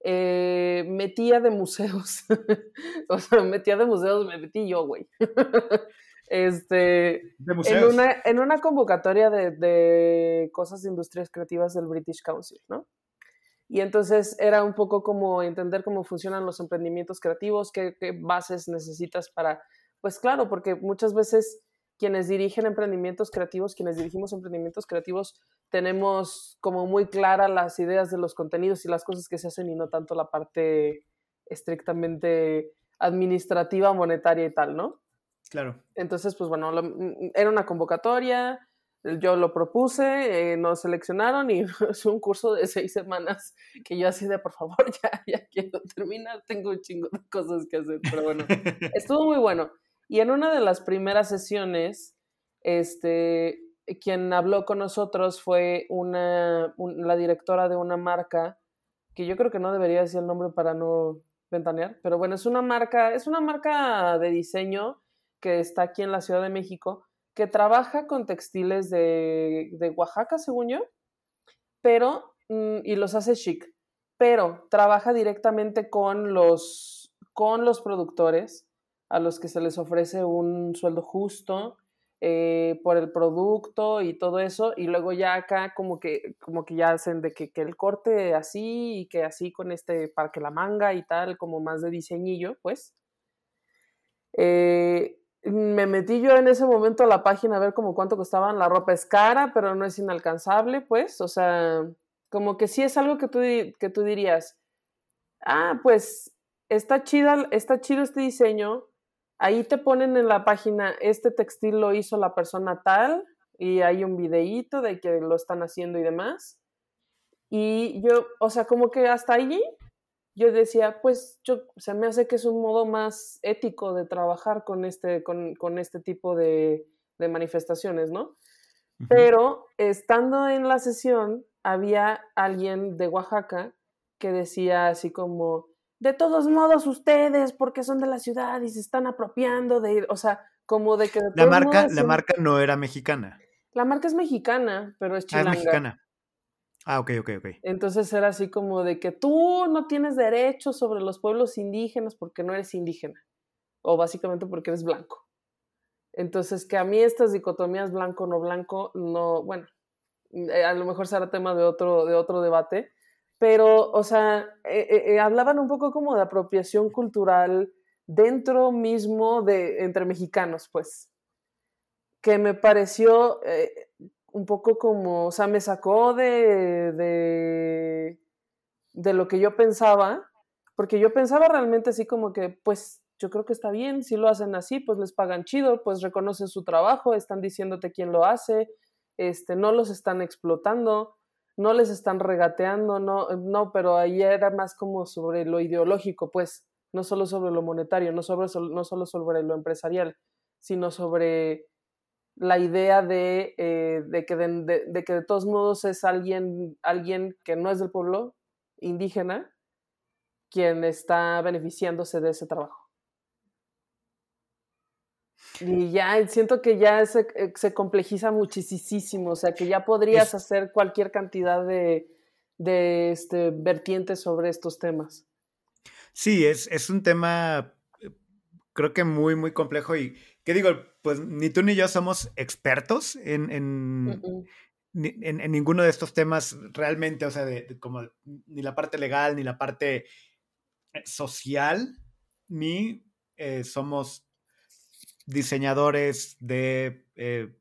eh, metía de museos. o sea, metía de museos, me metí yo, güey. este, De en museos. una, en una convocatoria de, de cosas de industrias creativas del British Council, ¿no? Y entonces era un poco como entender cómo funcionan los emprendimientos creativos, qué, qué bases necesitas para, pues claro, porque muchas veces quienes dirigen emprendimientos creativos, quienes dirigimos emprendimientos creativos, tenemos como muy claras las ideas de los contenidos y las cosas que se hacen y no tanto la parte estrictamente administrativa, monetaria y tal, ¿no? Claro. Entonces, pues bueno, lo- era una convocatoria, yo lo propuse, eh, nos seleccionaron y es un curso de seis semanas que yo así de, por favor, ya, ya quiero terminar, tengo un chingo de cosas que hacer, pero bueno, estuvo muy bueno. Y en una de las primeras sesiones, este, quien habló con nosotros fue una, un- la directora de una marca, que yo creo que no debería decir el nombre para no ventanear, pero bueno, es una marca, es una marca de diseño que está aquí en la Ciudad de México, que trabaja con textiles de, de Oaxaca, según yo, pero, mm, y los hace chic, pero trabaja directamente con los, con los productores a los que se les ofrece un sueldo justo eh, por el producto y todo eso, y luego ya acá como que, como que ya hacen de que, que el corte así y que así con este, para que la manga y tal, como más de diseñillo, pues. Eh, me metí yo en ese momento a la página a ver como cuánto costaban. La ropa es cara, pero no es inalcanzable, pues. O sea, como que sí es algo que tú, que tú dirías, ah, pues está, chida, está chido este diseño. Ahí te ponen en la página, este textil lo hizo la persona tal, y hay un videíto de que lo están haciendo y demás. Y yo, o sea, como que hasta allí yo decía, pues yo, se me hace que es un modo más ético de trabajar con este, con, con este tipo de, de manifestaciones, ¿no? Pero estando en la sesión, había alguien de Oaxaca que decía así como, de todos modos ustedes, porque son de la ciudad y se están apropiando de, o sea, como de que... de La marca, modos la marca no era mexicana. la marca es mexicana, pero es Ah, es chilanga. mexicana. Ah, ok, ok, ok. Entonces era así como de que tú no tienes derechos sobre los pueblos indígenas porque no eres indígena, o básicamente porque eres blanco. Entonces que a mí estas dicotomías blanco no blanco no, bueno, eh, a lo mejor será tema de otro de otro debate, pero o sea, eh, eh, eh, hablaban un poco como de apropiación cultural dentro mismo de entre mexicanos, pues, que me pareció un poco como, o sea, me sacó de, de, de lo que yo pensaba, porque yo pensaba realmente así como que, pues yo creo que está bien, si lo hacen así, pues les pagan chido, pues reconocen su trabajo, están diciéndote quién lo hace, este, no los están explotando, no les están regateando, no, no, pero ahí era más como sobre lo ideológico, pues, no solo sobre lo monetario, no, sobre, no solo sobre lo empresarial, sino sobre la idea de, eh, de, que de, de, de, que de todos modos es alguien, alguien que no es del pueblo indígena quien está beneficiándose de ese trabajo. Y ya siento que ya se, eh, se complejiza muchísimo, o sea, que ya podrías es... hacer cualquier cantidad de, de este, vertientes sobre estos temas. Sí, es, es un tema creo que muy, muy complejo y, ¿qué digo? Pues ni tú ni yo somos expertos en, en, uh -uh. Ni, en, en ninguno de estos temas realmente, o sea, de, de, como ni la parte legal, ni la parte social, ni eh, somos diseñadores de eh,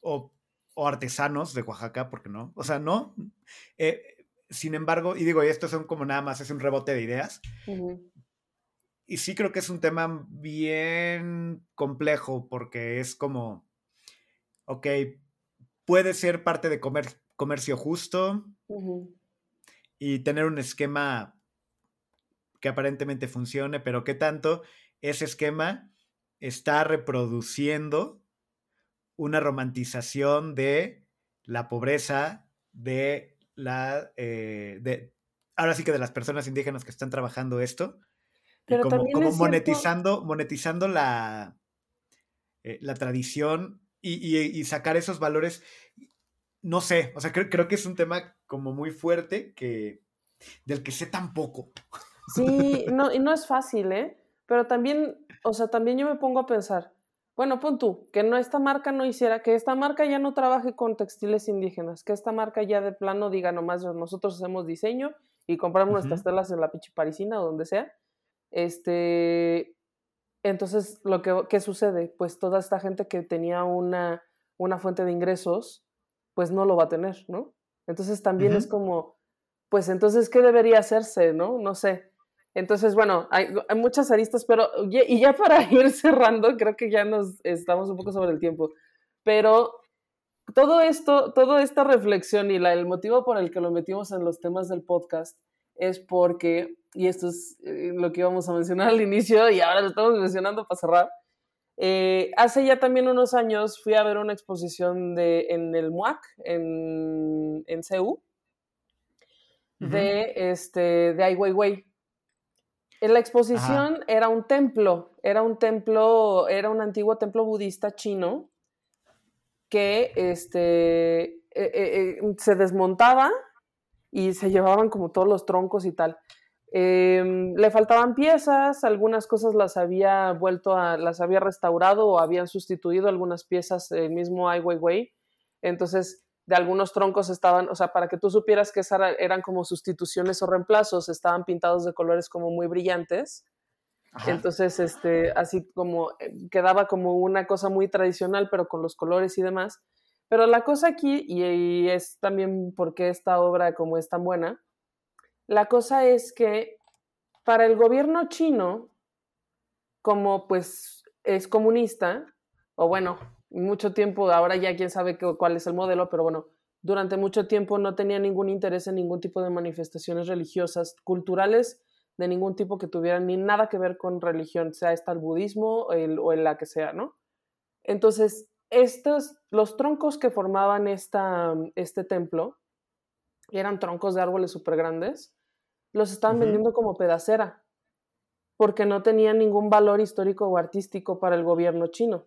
o, o, artesanos de Oaxaca, porque no, o sea, no. Eh, sin embargo, y digo, y esto son como nada más, es un rebote de ideas. Uh -huh. Y sí creo que es un tema bien complejo, porque es como, ok, puede ser parte de comer, comercio justo uh -huh. y tener un esquema que aparentemente funcione, pero qué tanto ese esquema está reproduciendo una romantización de la pobreza, de la, eh, de, ahora sí que de las personas indígenas que están trabajando esto, pero y como, como monetizando, cierto... monetizando la, eh, la tradición y, y, y, sacar esos valores, no sé, o sea, creo, creo que es un tema como muy fuerte que, del que sé tan poco. Sí, no, y no es fácil, ¿eh? Pero también, o sea, también yo me pongo a pensar, bueno, pon tú, que no, esta marca no hiciera, que esta marca ya no trabaje con textiles indígenas, que esta marca ya de plano diga nomás, nosotros hacemos diseño y compramos uh -huh. nuestras telas en la pinche parisina o donde sea. Este, entonces, lo que ¿qué sucede? Pues toda esta gente que tenía una, una fuente de ingresos, pues no lo va a tener, ¿no? Entonces también uh -huh. es como, pues entonces, ¿qué debería hacerse, no? No sé. Entonces, bueno, hay, hay muchas aristas, pero y ya para ir cerrando, creo que ya nos estamos un poco sobre el tiempo, pero todo esto, toda esta reflexión y la, el motivo por el que lo metimos en los temas del podcast es porque, y esto es eh, lo que íbamos a mencionar al inicio y ahora lo estamos mencionando para cerrar, eh, hace ya también unos años fui a ver una exposición de, en el MUAC, en, en CEU, de, este, de Ai Weiwei. En la exposición era un templo, era un templo, era un antiguo templo budista chino que este, eh, eh, se desmontaba y se llevaban como todos los troncos y tal. Em, le faltaban piezas, algunas cosas las había vuelto a, las había restaurado o habían sustituido algunas piezas el mismo Ai Weiwei. Entonces, de algunos troncos estaban, o sea, para que tú supieras que eran como sustituciones o reemplazos, estaban pintados de colores como muy brillantes. Entonces, este, así como eh, quedaba como una cosa muy tradicional, pero con los colores y demás. Pero la cosa aquí, y, es también porque esta obra como es tan buena, la cosa es que para el gobierno chino, como pues es comunista, o bueno, mucho tiempo, ahora ya quién sabe cuál es el modelo, pero bueno, durante mucho tiempo no tenía ningún interés en ningún tipo de manifestaciones religiosas, culturales, de ningún tipo que tuvieran ni nada que ver con religión, sea esta el budismo o en la que sea, ¿no? Entonces, estos, los troncos que formaban esta, este templo, eran troncos de árboles súper grandes, los estaban vendiendo como pedacera, porque no tenían ningún valor histórico o artístico para el gobierno chino.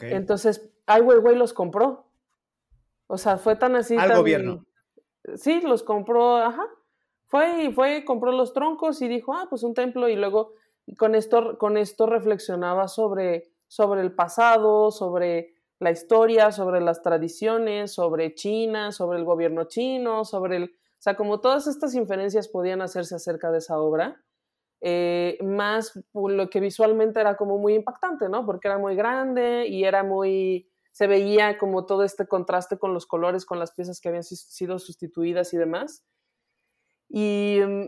Entonces, Ai Weiwei los compró. O sea, fue tan así. Al gobierno. Sí, los compró, ajá. Fue y fue, compró los troncos y dijo, ah, pues un templo. Y luego con esto, con esto reflexionaba sobre, sobre el pasado, sobre la historia, sobre las tradiciones, sobre China, sobre el gobierno chino, sobre el... O sea, como todas estas inferencias podían hacerse acerca de esa obra, eh, más lo que visualmente era como muy impactante, ¿no? Porque era muy grande y era muy, se veía como todo este contraste con los colores, con las piezas que habían sido sustituidas y demás. Y, mm,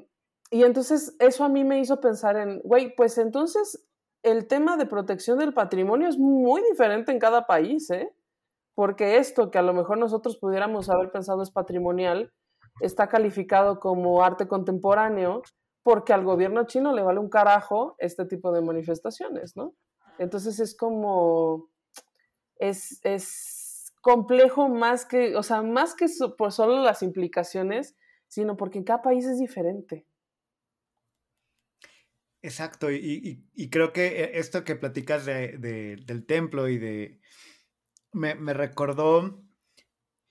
y entonces eso a mí me hizo pensar en, güey, pues entonces el tema de protección del patrimonio es muy diferente en cada país, ¿eh? Porque esto que a lo mejor nosotros pudiéramos haber pensado es patrimonial, está calificado como arte contemporáneo porque al gobierno chino le vale un carajo este tipo de manifestaciones, ¿no? Entonces es como, es, es complejo más que, o sea, más que por solo las implicaciones, sino porque en cada país es diferente. Exacto, y, creo que e, esto que platicas del templo y de... Me, me recordó,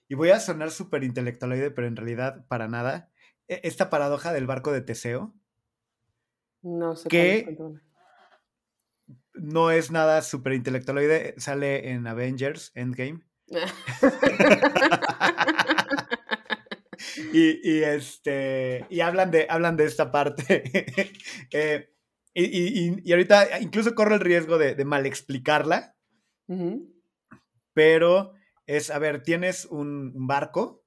y voy a sonar súper intelectualoide, pero en realidad para nada, e, esta paradoja del barco de Teseo, no sé. Que no es nada súper intelectualoide, sale en Avengers Endgame. y, este y hablan de hablan de esta parte eh, y, ahorita incluso corro el riesgo de, mal explicarla pero es a ver tienes un, barco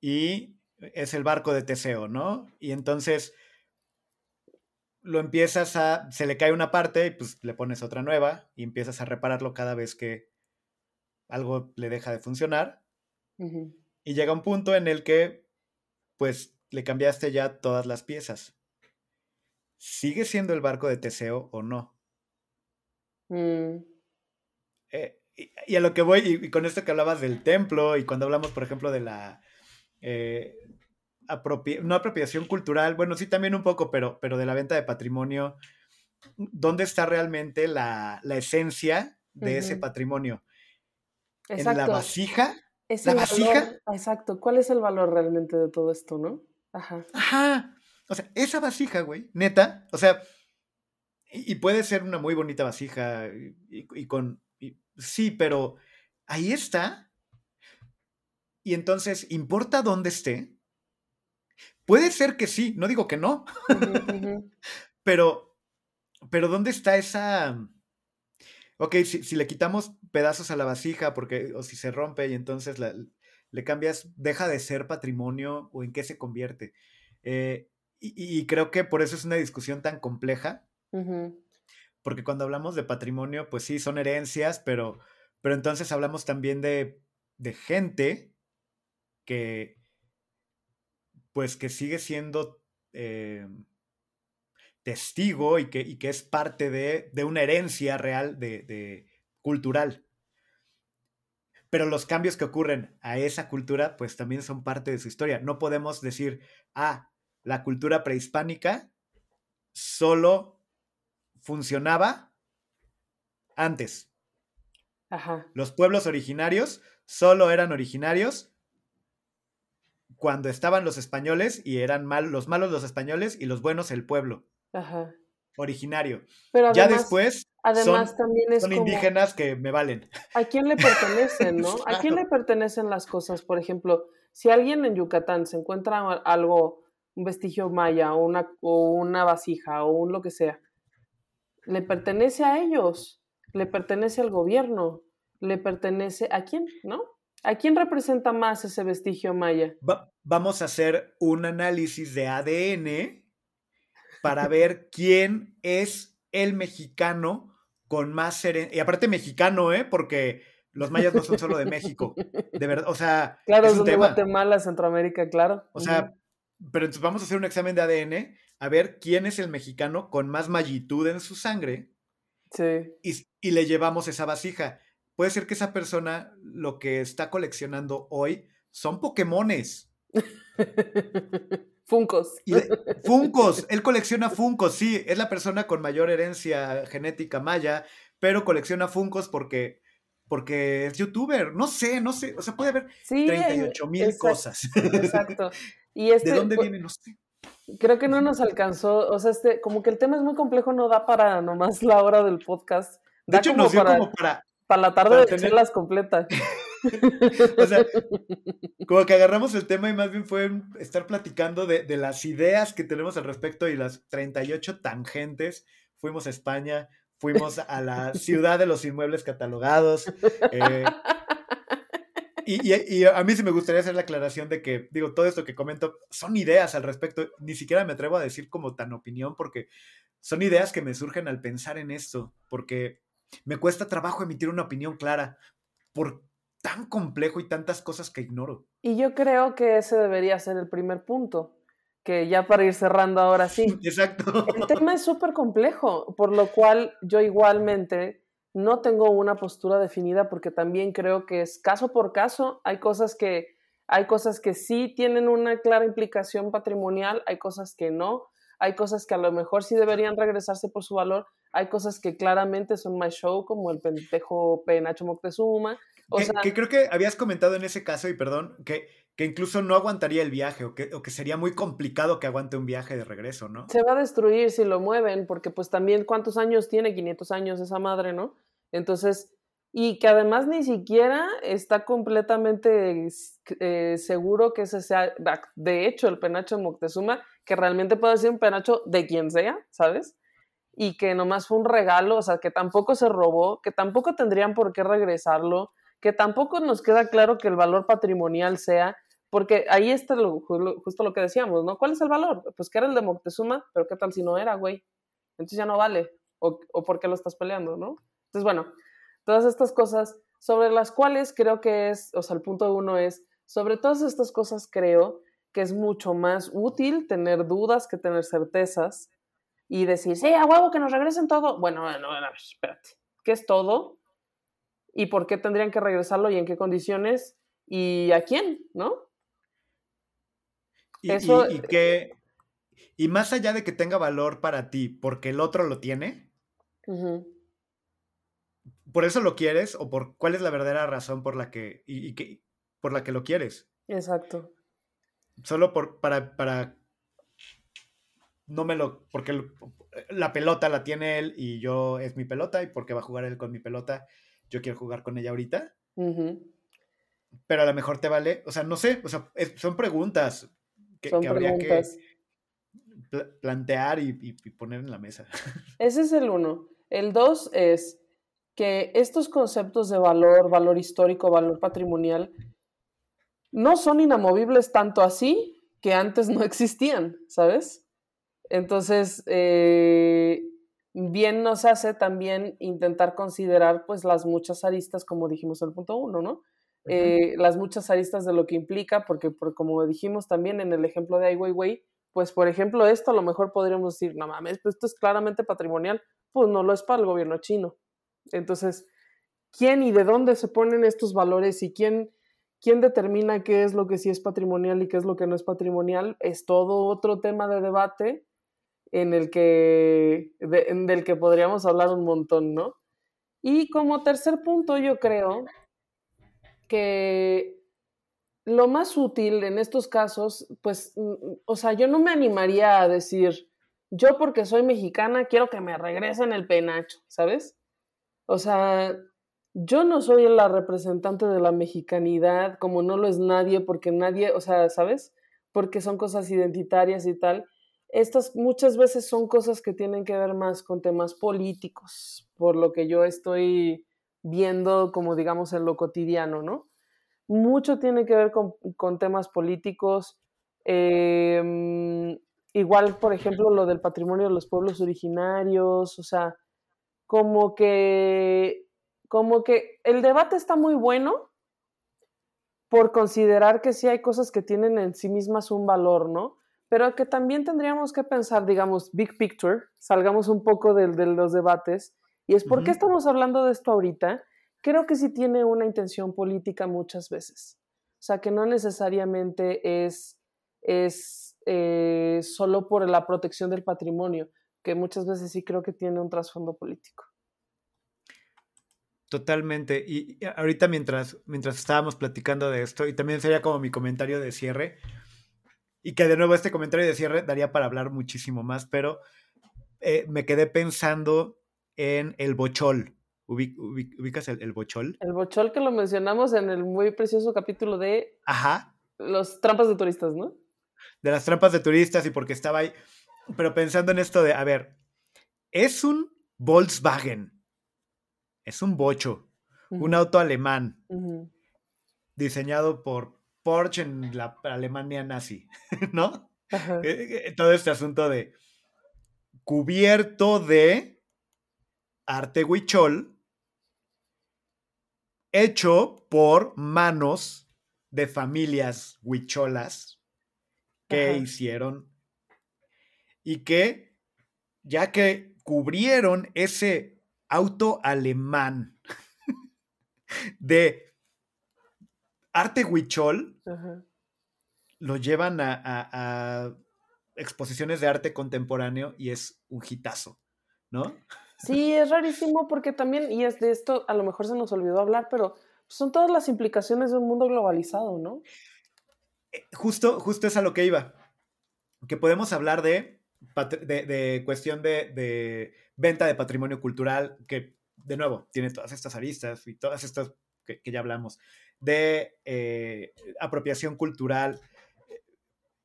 y es el barco de Teseo no y entonces lo empiezas a, se le cae una parte y pues le pones otra nueva y empiezas a repararlo cada vez que algo le deja de funcionar. Y llega un punto en el que pues le cambiaste ya todas las piezas. ¿Sigue siendo el barco de Teseo o no? Mm. Eh, y, a lo que voy, y, con esto que hablabas del templo, y cuando hablamos, por ejemplo, de la eh, no apropiación cultural, bueno, sí también un poco, pero, pero de la venta de patrimonio, ¿dónde está realmente la, esencia de ese patrimonio? ¿En la vasija? ¿La vasija? exacto. ¿Cuál es el valor realmente de todo esto, no? Ajá. Ajá. O sea, esa vasija, güey, neta, o sea, y, puede ser una muy bonita vasija y, con... sí, pero ahí está. Y entonces, ¿importa dónde esté? Puede ser que sí, no digo que no. pero, pero ¿dónde está esa... Ok, si, le quitamos pedazos a la vasija porque, o si se rompe y entonces le cambias, deja de ser patrimonio o en qué se convierte. Eh, y, creo que por eso es una discusión tan compleja, porque cuando hablamos de patrimonio, pues sí, son herencias, pero, pero entonces hablamos también de, de gente que, pues que sigue siendo eh, testigo y que, y que es parte de, de una herencia real de, de cultural. Pero los cambios que ocurren a esa cultura, pues también son parte de su historia. No podemos decir, ah, la cultura prehispánica solo funcionaba antes. Ajá. Los pueblos originarios solo eran originarios cuando estaban los españoles y eran mal, los malos los españoles y los buenos el pueblo Ajá. originario. Pero ya después además son, también es son como, indígenas que me valen. ¿a quién le pertenecen, no? ¿A quién le pertenecen las cosas? Por ejemplo, si alguien en Yucatán se encuentra algo, un vestigio maya o una, o una vasija o un lo que sea, le pertenece a ellos, le pertenece al gobierno, le pertenece a quién, ¿no? ¿A quién representa más ese vestigio maya? Va- vamos a hacer un análisis de ADN para ver quién es el mexicano con más herencia. Y aparte mexicano, ¿eh? Porque los mayas no son solo de México. De verdad, o sea, Claro, es un tema. Guatemala, Centroamérica, claro. O sea, pero entonces vamos a hacer un examen de ADN a ver quién es el mexicano con más mayitud en su sangre Sí. y, y le llevamos esa vasija. Puede ser que esa persona lo que está coleccionando hoy son Pokémones. Funcos. Y de- Funcos, él colecciona Funcos, sí, es la persona con mayor herencia genética maya, pero colecciona Funcos porque, porque es youtuber. No sé, no sé, o sea, puede haber Sí, 38 mil exacto, cosas. Exacto. Y este, ¿De dónde pues, viene? No sé. Creo que no nos alcanzó, o sea, este, como que el tema es muy complejo, no da para nomás la hora del podcast. De hecho, como nos dio para, como para, para la tarde para de tener- completas. o sea, como que agarramos el tema y más bien fue estar platicando de, de las ideas que tenemos al respecto y las 38 tangentes. Fuimos a España, fuimos a la ciudad de los inmuebles catalogados. eh, y, y- y a mí sí me gustaría hacer la aclaración de que, digo, todo esto que comento son ideas al respecto. Ni siquiera me atrevo a decir como tan opinión porque son ideas que me surgen al pensar en esto. Porque me cuesta trabajo emitir una opinión clara por tan complejo y tantas cosas que ignoro. Y yo creo que ese debería ser el primer punto, que ya para ir cerrando ahora sí. Exacto. El tema es súper complejo, por lo cual yo igualmente no tengo una postura definida porque también creo que es caso por caso. Hay cosas que, hay cosas que sí tienen una clara implicación patrimonial, hay cosas que no, hay cosas que a lo mejor sí deberían regresarse por su valor, hay cosas que claramente son más show, como el pendejo Penacho Moctezuma. O que, sea, que creo que habías comentado en ese caso, y perdón, que, que incluso no aguantaría el viaje o que, o que sería muy complicado que aguante un viaje de regreso, ¿no? se va a destruir si lo mueven, porque pues también cuántos años tiene, 500 años esa madre, ¿no? Entonces, y que además ni siquiera está completamente eh, seguro que ese sea, de hecho, el penacho Moctezuma, que realmente puede ser un penacho de quien sea, ¿sabes? Y que nomás fue un regalo, o sea, que tampoco se robó, que tampoco tendrían por qué regresarlo, que tampoco nos queda claro que el valor patrimonial sea, porque ahí está lo, justo lo que decíamos, ¿no? ¿Cuál es el valor? Pues que era el de Moctezuma, pero ¿qué tal si no era, güey? Entonces ya no vale. O, o por qué lo estás peleando, ¿no? Entonces, bueno, todas estas cosas sobre las cuales creo que es, o sea, el punto uno es, sobre todas estas cosas creo que es mucho más útil tener dudas que tener certezas y decir, sí, a huevo que nos regresen todo. Bueno, bueno, a ver, espérate, ¿qué es todo? ¿Y por qué tendrían que regresarlo y en qué condiciones? ¿Y a quién? ¿No? Y, Eso- y, y que, y más allá de que tenga valor para ti porque el otro lo tiene. ¿por eso lo quieres o por cuál es la verdadera razón por la que, y, y que, por la que lo quieres? Exacto. Solo por, para, para, no me lo, porque la pelota la tiene él y yo es mi pelota y porque va a jugar él con mi pelota, yo quiero jugar con ella ahorita. Pero a lo mejor te vale, o sea, no sé, o sea, es- son preguntas que, Son que habría preguntas. que pla- plantear y, y- y poner en la mesa. Ese es el uno. El dos es que estos conceptos de valor, valor histórico, valor patrimonial, no son inamovibles tanto así que antes no existían, ¿sabes? Entonces, eh, bien nos hace también intentar considerar pues las muchas aristas, como dijimos en el punto uno, ¿no? Eh, las muchas aristas de lo que implica, porque como dijimos también en el ejemplo de Ai Weiwei, pues por ejemplo esto a lo mejor podríamos decir, no mames, pues esto es claramente patrimonial, pues no lo es para el gobierno chino. Entonces, ¿quién y de dónde se ponen estos valores y quién, quién determina qué es lo que sí es patrimonial y qué es lo que no es patrimonial? Es todo otro tema de debate en el que, del que podríamos hablar un montón, ¿no? Y como tercer punto, yo creo que lo más útil en estos casos, pues, mm, o sea, yo no me animaría a decir, yo porque soy mexicana quiero que me regresen el penacho, ¿sabes? O sea, yo no soy la representante de la mexicanidad, como no lo es nadie, porque nadie, o sea, ¿sabes? Porque son cosas identitarias y tal. Estas muchas veces son cosas que tienen que ver más con temas políticos, por lo que yo estoy viendo como digamos en lo cotidiano, ¿no? Mucho tiene que ver con, temas políticos. Em, igual, por ejemplo, lo del patrimonio de los pueblos originarios, o sea, como que, como que el debate está muy bueno por considerar que sí hay cosas que tienen en sí mismas un valor, ¿no? Pero que también tendríamos que pensar, digamos, big picture, salgamos un poco de, de los debates y es por qué estamos hablando de esto ahorita. Creo que sí tiene una intención política muchas veces. O sea, que no necesariamente es, es eh, solo por la protección del patrimonio, que muchas veces sí creo que tiene un trasfondo político. Totalmente. Y ahorita mientras, mientras estábamos platicando de esto, y también sería como mi comentario de cierre, y que de nuevo este comentario de cierre daría para hablar muchísimo más, pero eh, me quedé pensando en el bochol. ¿Ubicas el, bochol? El bochol que lo mencionamos en el muy precioso capítulo de... Ajá. Los trampas de turistas, ¿no? De las trampas de turistas y porque estaba ahí. Pero pensando en esto de, a ver, es un Volkswagen. Es un bocho. Un auto alemán. Diseñado por Porsche en la Alemania nazi, ¿no? Eh, eh, todo este asunto de cubierto de arte huichol hecho por manos de familias huicholas que hicieron y que ya que cubrieron ese auto alemán de arte huichol, lo llevan a, exposiciones de arte contemporáneo y es un hitazo, ¿no? Sí, es rarísimo porque también, y es de esto, a lo mejor se nos olvidó hablar, pero son todas las implicaciones de un mundo globalizado, ¿no? Eh, justo, justo es a lo que iba. Que podemos hablar de, de, cuestión de, venta de patrimonio cultural, que de nuevo tiene todas estas aristas y todas estas que, ya hablamos, de eh, apropiación cultural.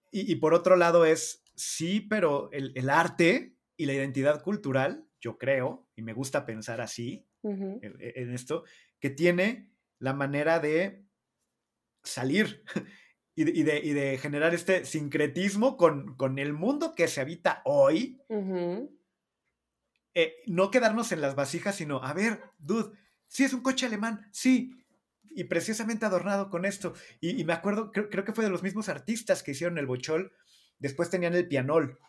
Y, por otro lado es, sí, pero el arte y la identidad cultural yo creo, y me gusta pensar así en, esto, que tiene la manera de salir y, de, generar este sincretismo con, el mundo que se habita hoy. Eh, no quedarnos en las vasijas, sino, a ver, dude, sí es un coche alemán, sí, y preciosamente adornado con esto. Y, me acuerdo, creo, creo, que fue de los mismos artistas que hicieron el bochol, después tenían el pianol,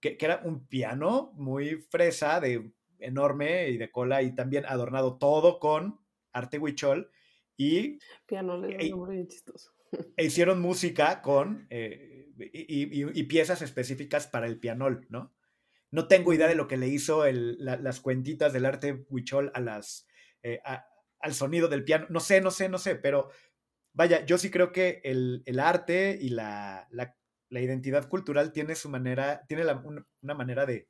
que, era un piano muy fresa, de enorme y de cola, y también adornado todo con arte huichol. Y, piano, le nombre chistoso. E hicieron música con eh, y, piezas específicas para el pianol, ¿no? No tengo idea de lo que le hizo las cuentitas del arte huichol a las, eh, al sonido del piano. No sé, no sé, no sé, pero vaya, yo sí creo que el, arte y la, la identidad cultural tiene su manera, tiene una, manera de,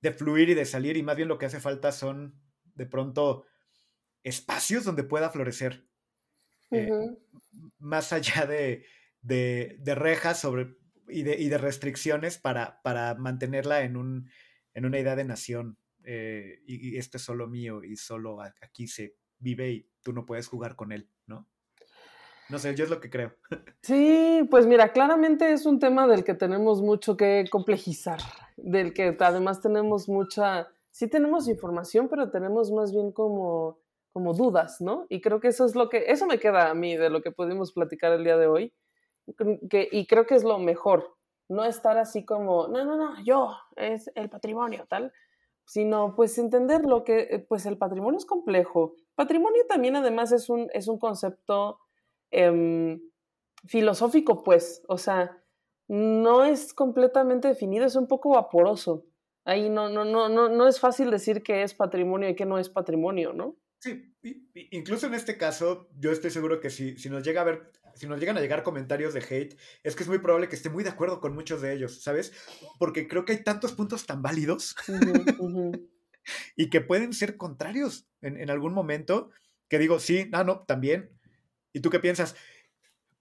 de fluir y de salir, y más bien lo que hace falta son de pronto espacios donde pueda florecer. Eh, más allá de, de, rejas sobre, y, de, y de restricciones para, para mantenerla en, un, en una idea de nación. Eh, y, y, esto es solo mío y solo aquí se vive y tú no puedes jugar con él, ¿no? No sé, yo es lo que creo. Sí, pues mira, claramente es un tema del que tenemos mucho que complejizar, del que además tenemos mucha, sí tenemos información, pero tenemos más bien como, como dudas, ¿no? Y creo que eso es lo que, eso me queda a mí de lo que pudimos platicar el día de hoy, que, y creo que es lo mejor, no estar así como, no, no, no, yo, es el patrimonio, tal, sino pues entender lo que, eh, pues el patrimonio es complejo. Patrimonio también además es un, es un concepto em, filosófico, pues, o sea, no es completamente definido, es un poco vaporoso. Ahí no, no, no, no, no es fácil decir que es patrimonio y que no es patrimonio, ¿no? Sí, incluso en este caso, yo estoy seguro que si, si nos llega a ver si nos llegan a llegar comentarios de hate, es que es muy probable que esté muy de acuerdo con muchos de ellos, ¿sabes? Porque creo que hay tantos puntos tan válidos y que pueden ser contrarios en, algún momento, que digo, sí, no, no, también. ¿Y tú qué piensas?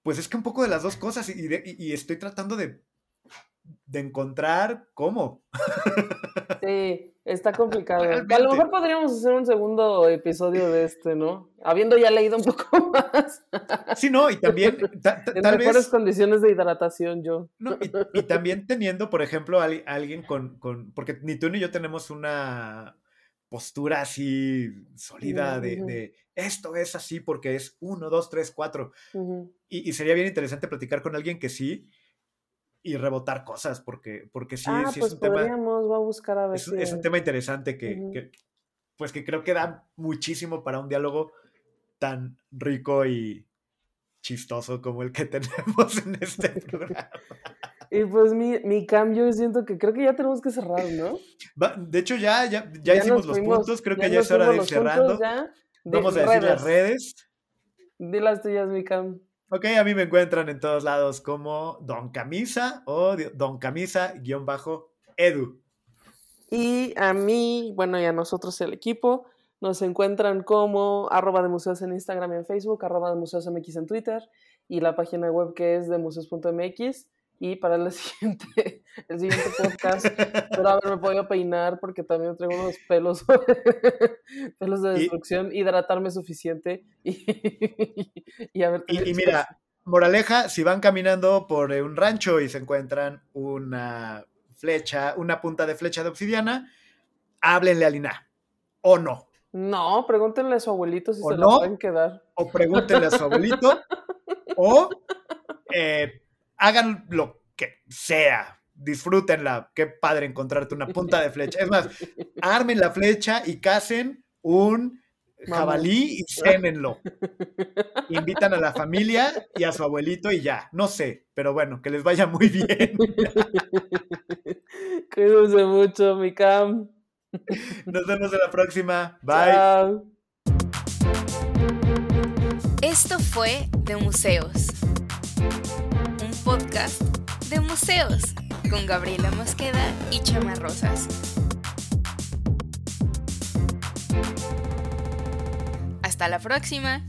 Pues es que un poco de las dos cosas y, estoy tratando de, de encontrar cómo. Sí, está complicado. A lo mejor podríamos hacer un segundo episodio de este, ¿no? Habiendo ya leído un poco más. Sí, no, y también. en mejores condiciones de hidratación, yo. y, también teniendo, por ejemplo, a, alguien con, con. Porque ni tú ni yo tenemos una postura así sólida de, esto es así porque es uno, dos, tres, cuatro. y, y, sería bien interesante platicar con alguien que sí y rebotar cosas, porque, porque sí, ah, sí pues es un tema. a buscar a ver es, es un tema interesante que, pues que creo que da muchísimo para un diálogo tan rico y chistoso como el que tenemos en este programa. Y pues mi, mi cambio, siento que creo que ya tenemos que cerrar, ¿no? de hecho, ya, ya, ya, hicimos los puntos, creo que ya es hora de ir cerrando. Vamos a decir las redes. Di las tuyas, mi cam. Ok, a mí me encuentran en todos lados como Don Camisa o Don Camisa-Edu. Y a mí, bueno, y a nosotros el equipo, nos encuentran como arroba de museos en Instagram y en Facebook, arroba de museos en Twitter y la página web que es de museos.mx. Y para el siguiente, el siguiente podcast, pero haberme podido peinar porque también traigo unos pelos, pelos de destrucción, hidratarme suficiente y, y, a ver, y, mira, moraleja, si van caminando por un rancho y se encuentran una flecha, una punta de flecha de obsidiana, háblenle a Lina. ¿O no? No, pregúntenle a su abuelito si se lo pueden quedar. O pregúntenle a su abuelito. o eh, hagan lo que sea. Disfrútenla. Qué padre encontrarte una punta de flecha. Es más, armen la flecha y casen un jabalí y cénenlo. Invitan a la familia y a su abuelito y ya. No sé, pero bueno, que les vaya muy bien. Cuídense mucho, mi cam. Nos vemos en la próxima. Bye. Esto fue de museos de museos con Gabriela Mosqueda y Chama Rosas. Hasta la próxima.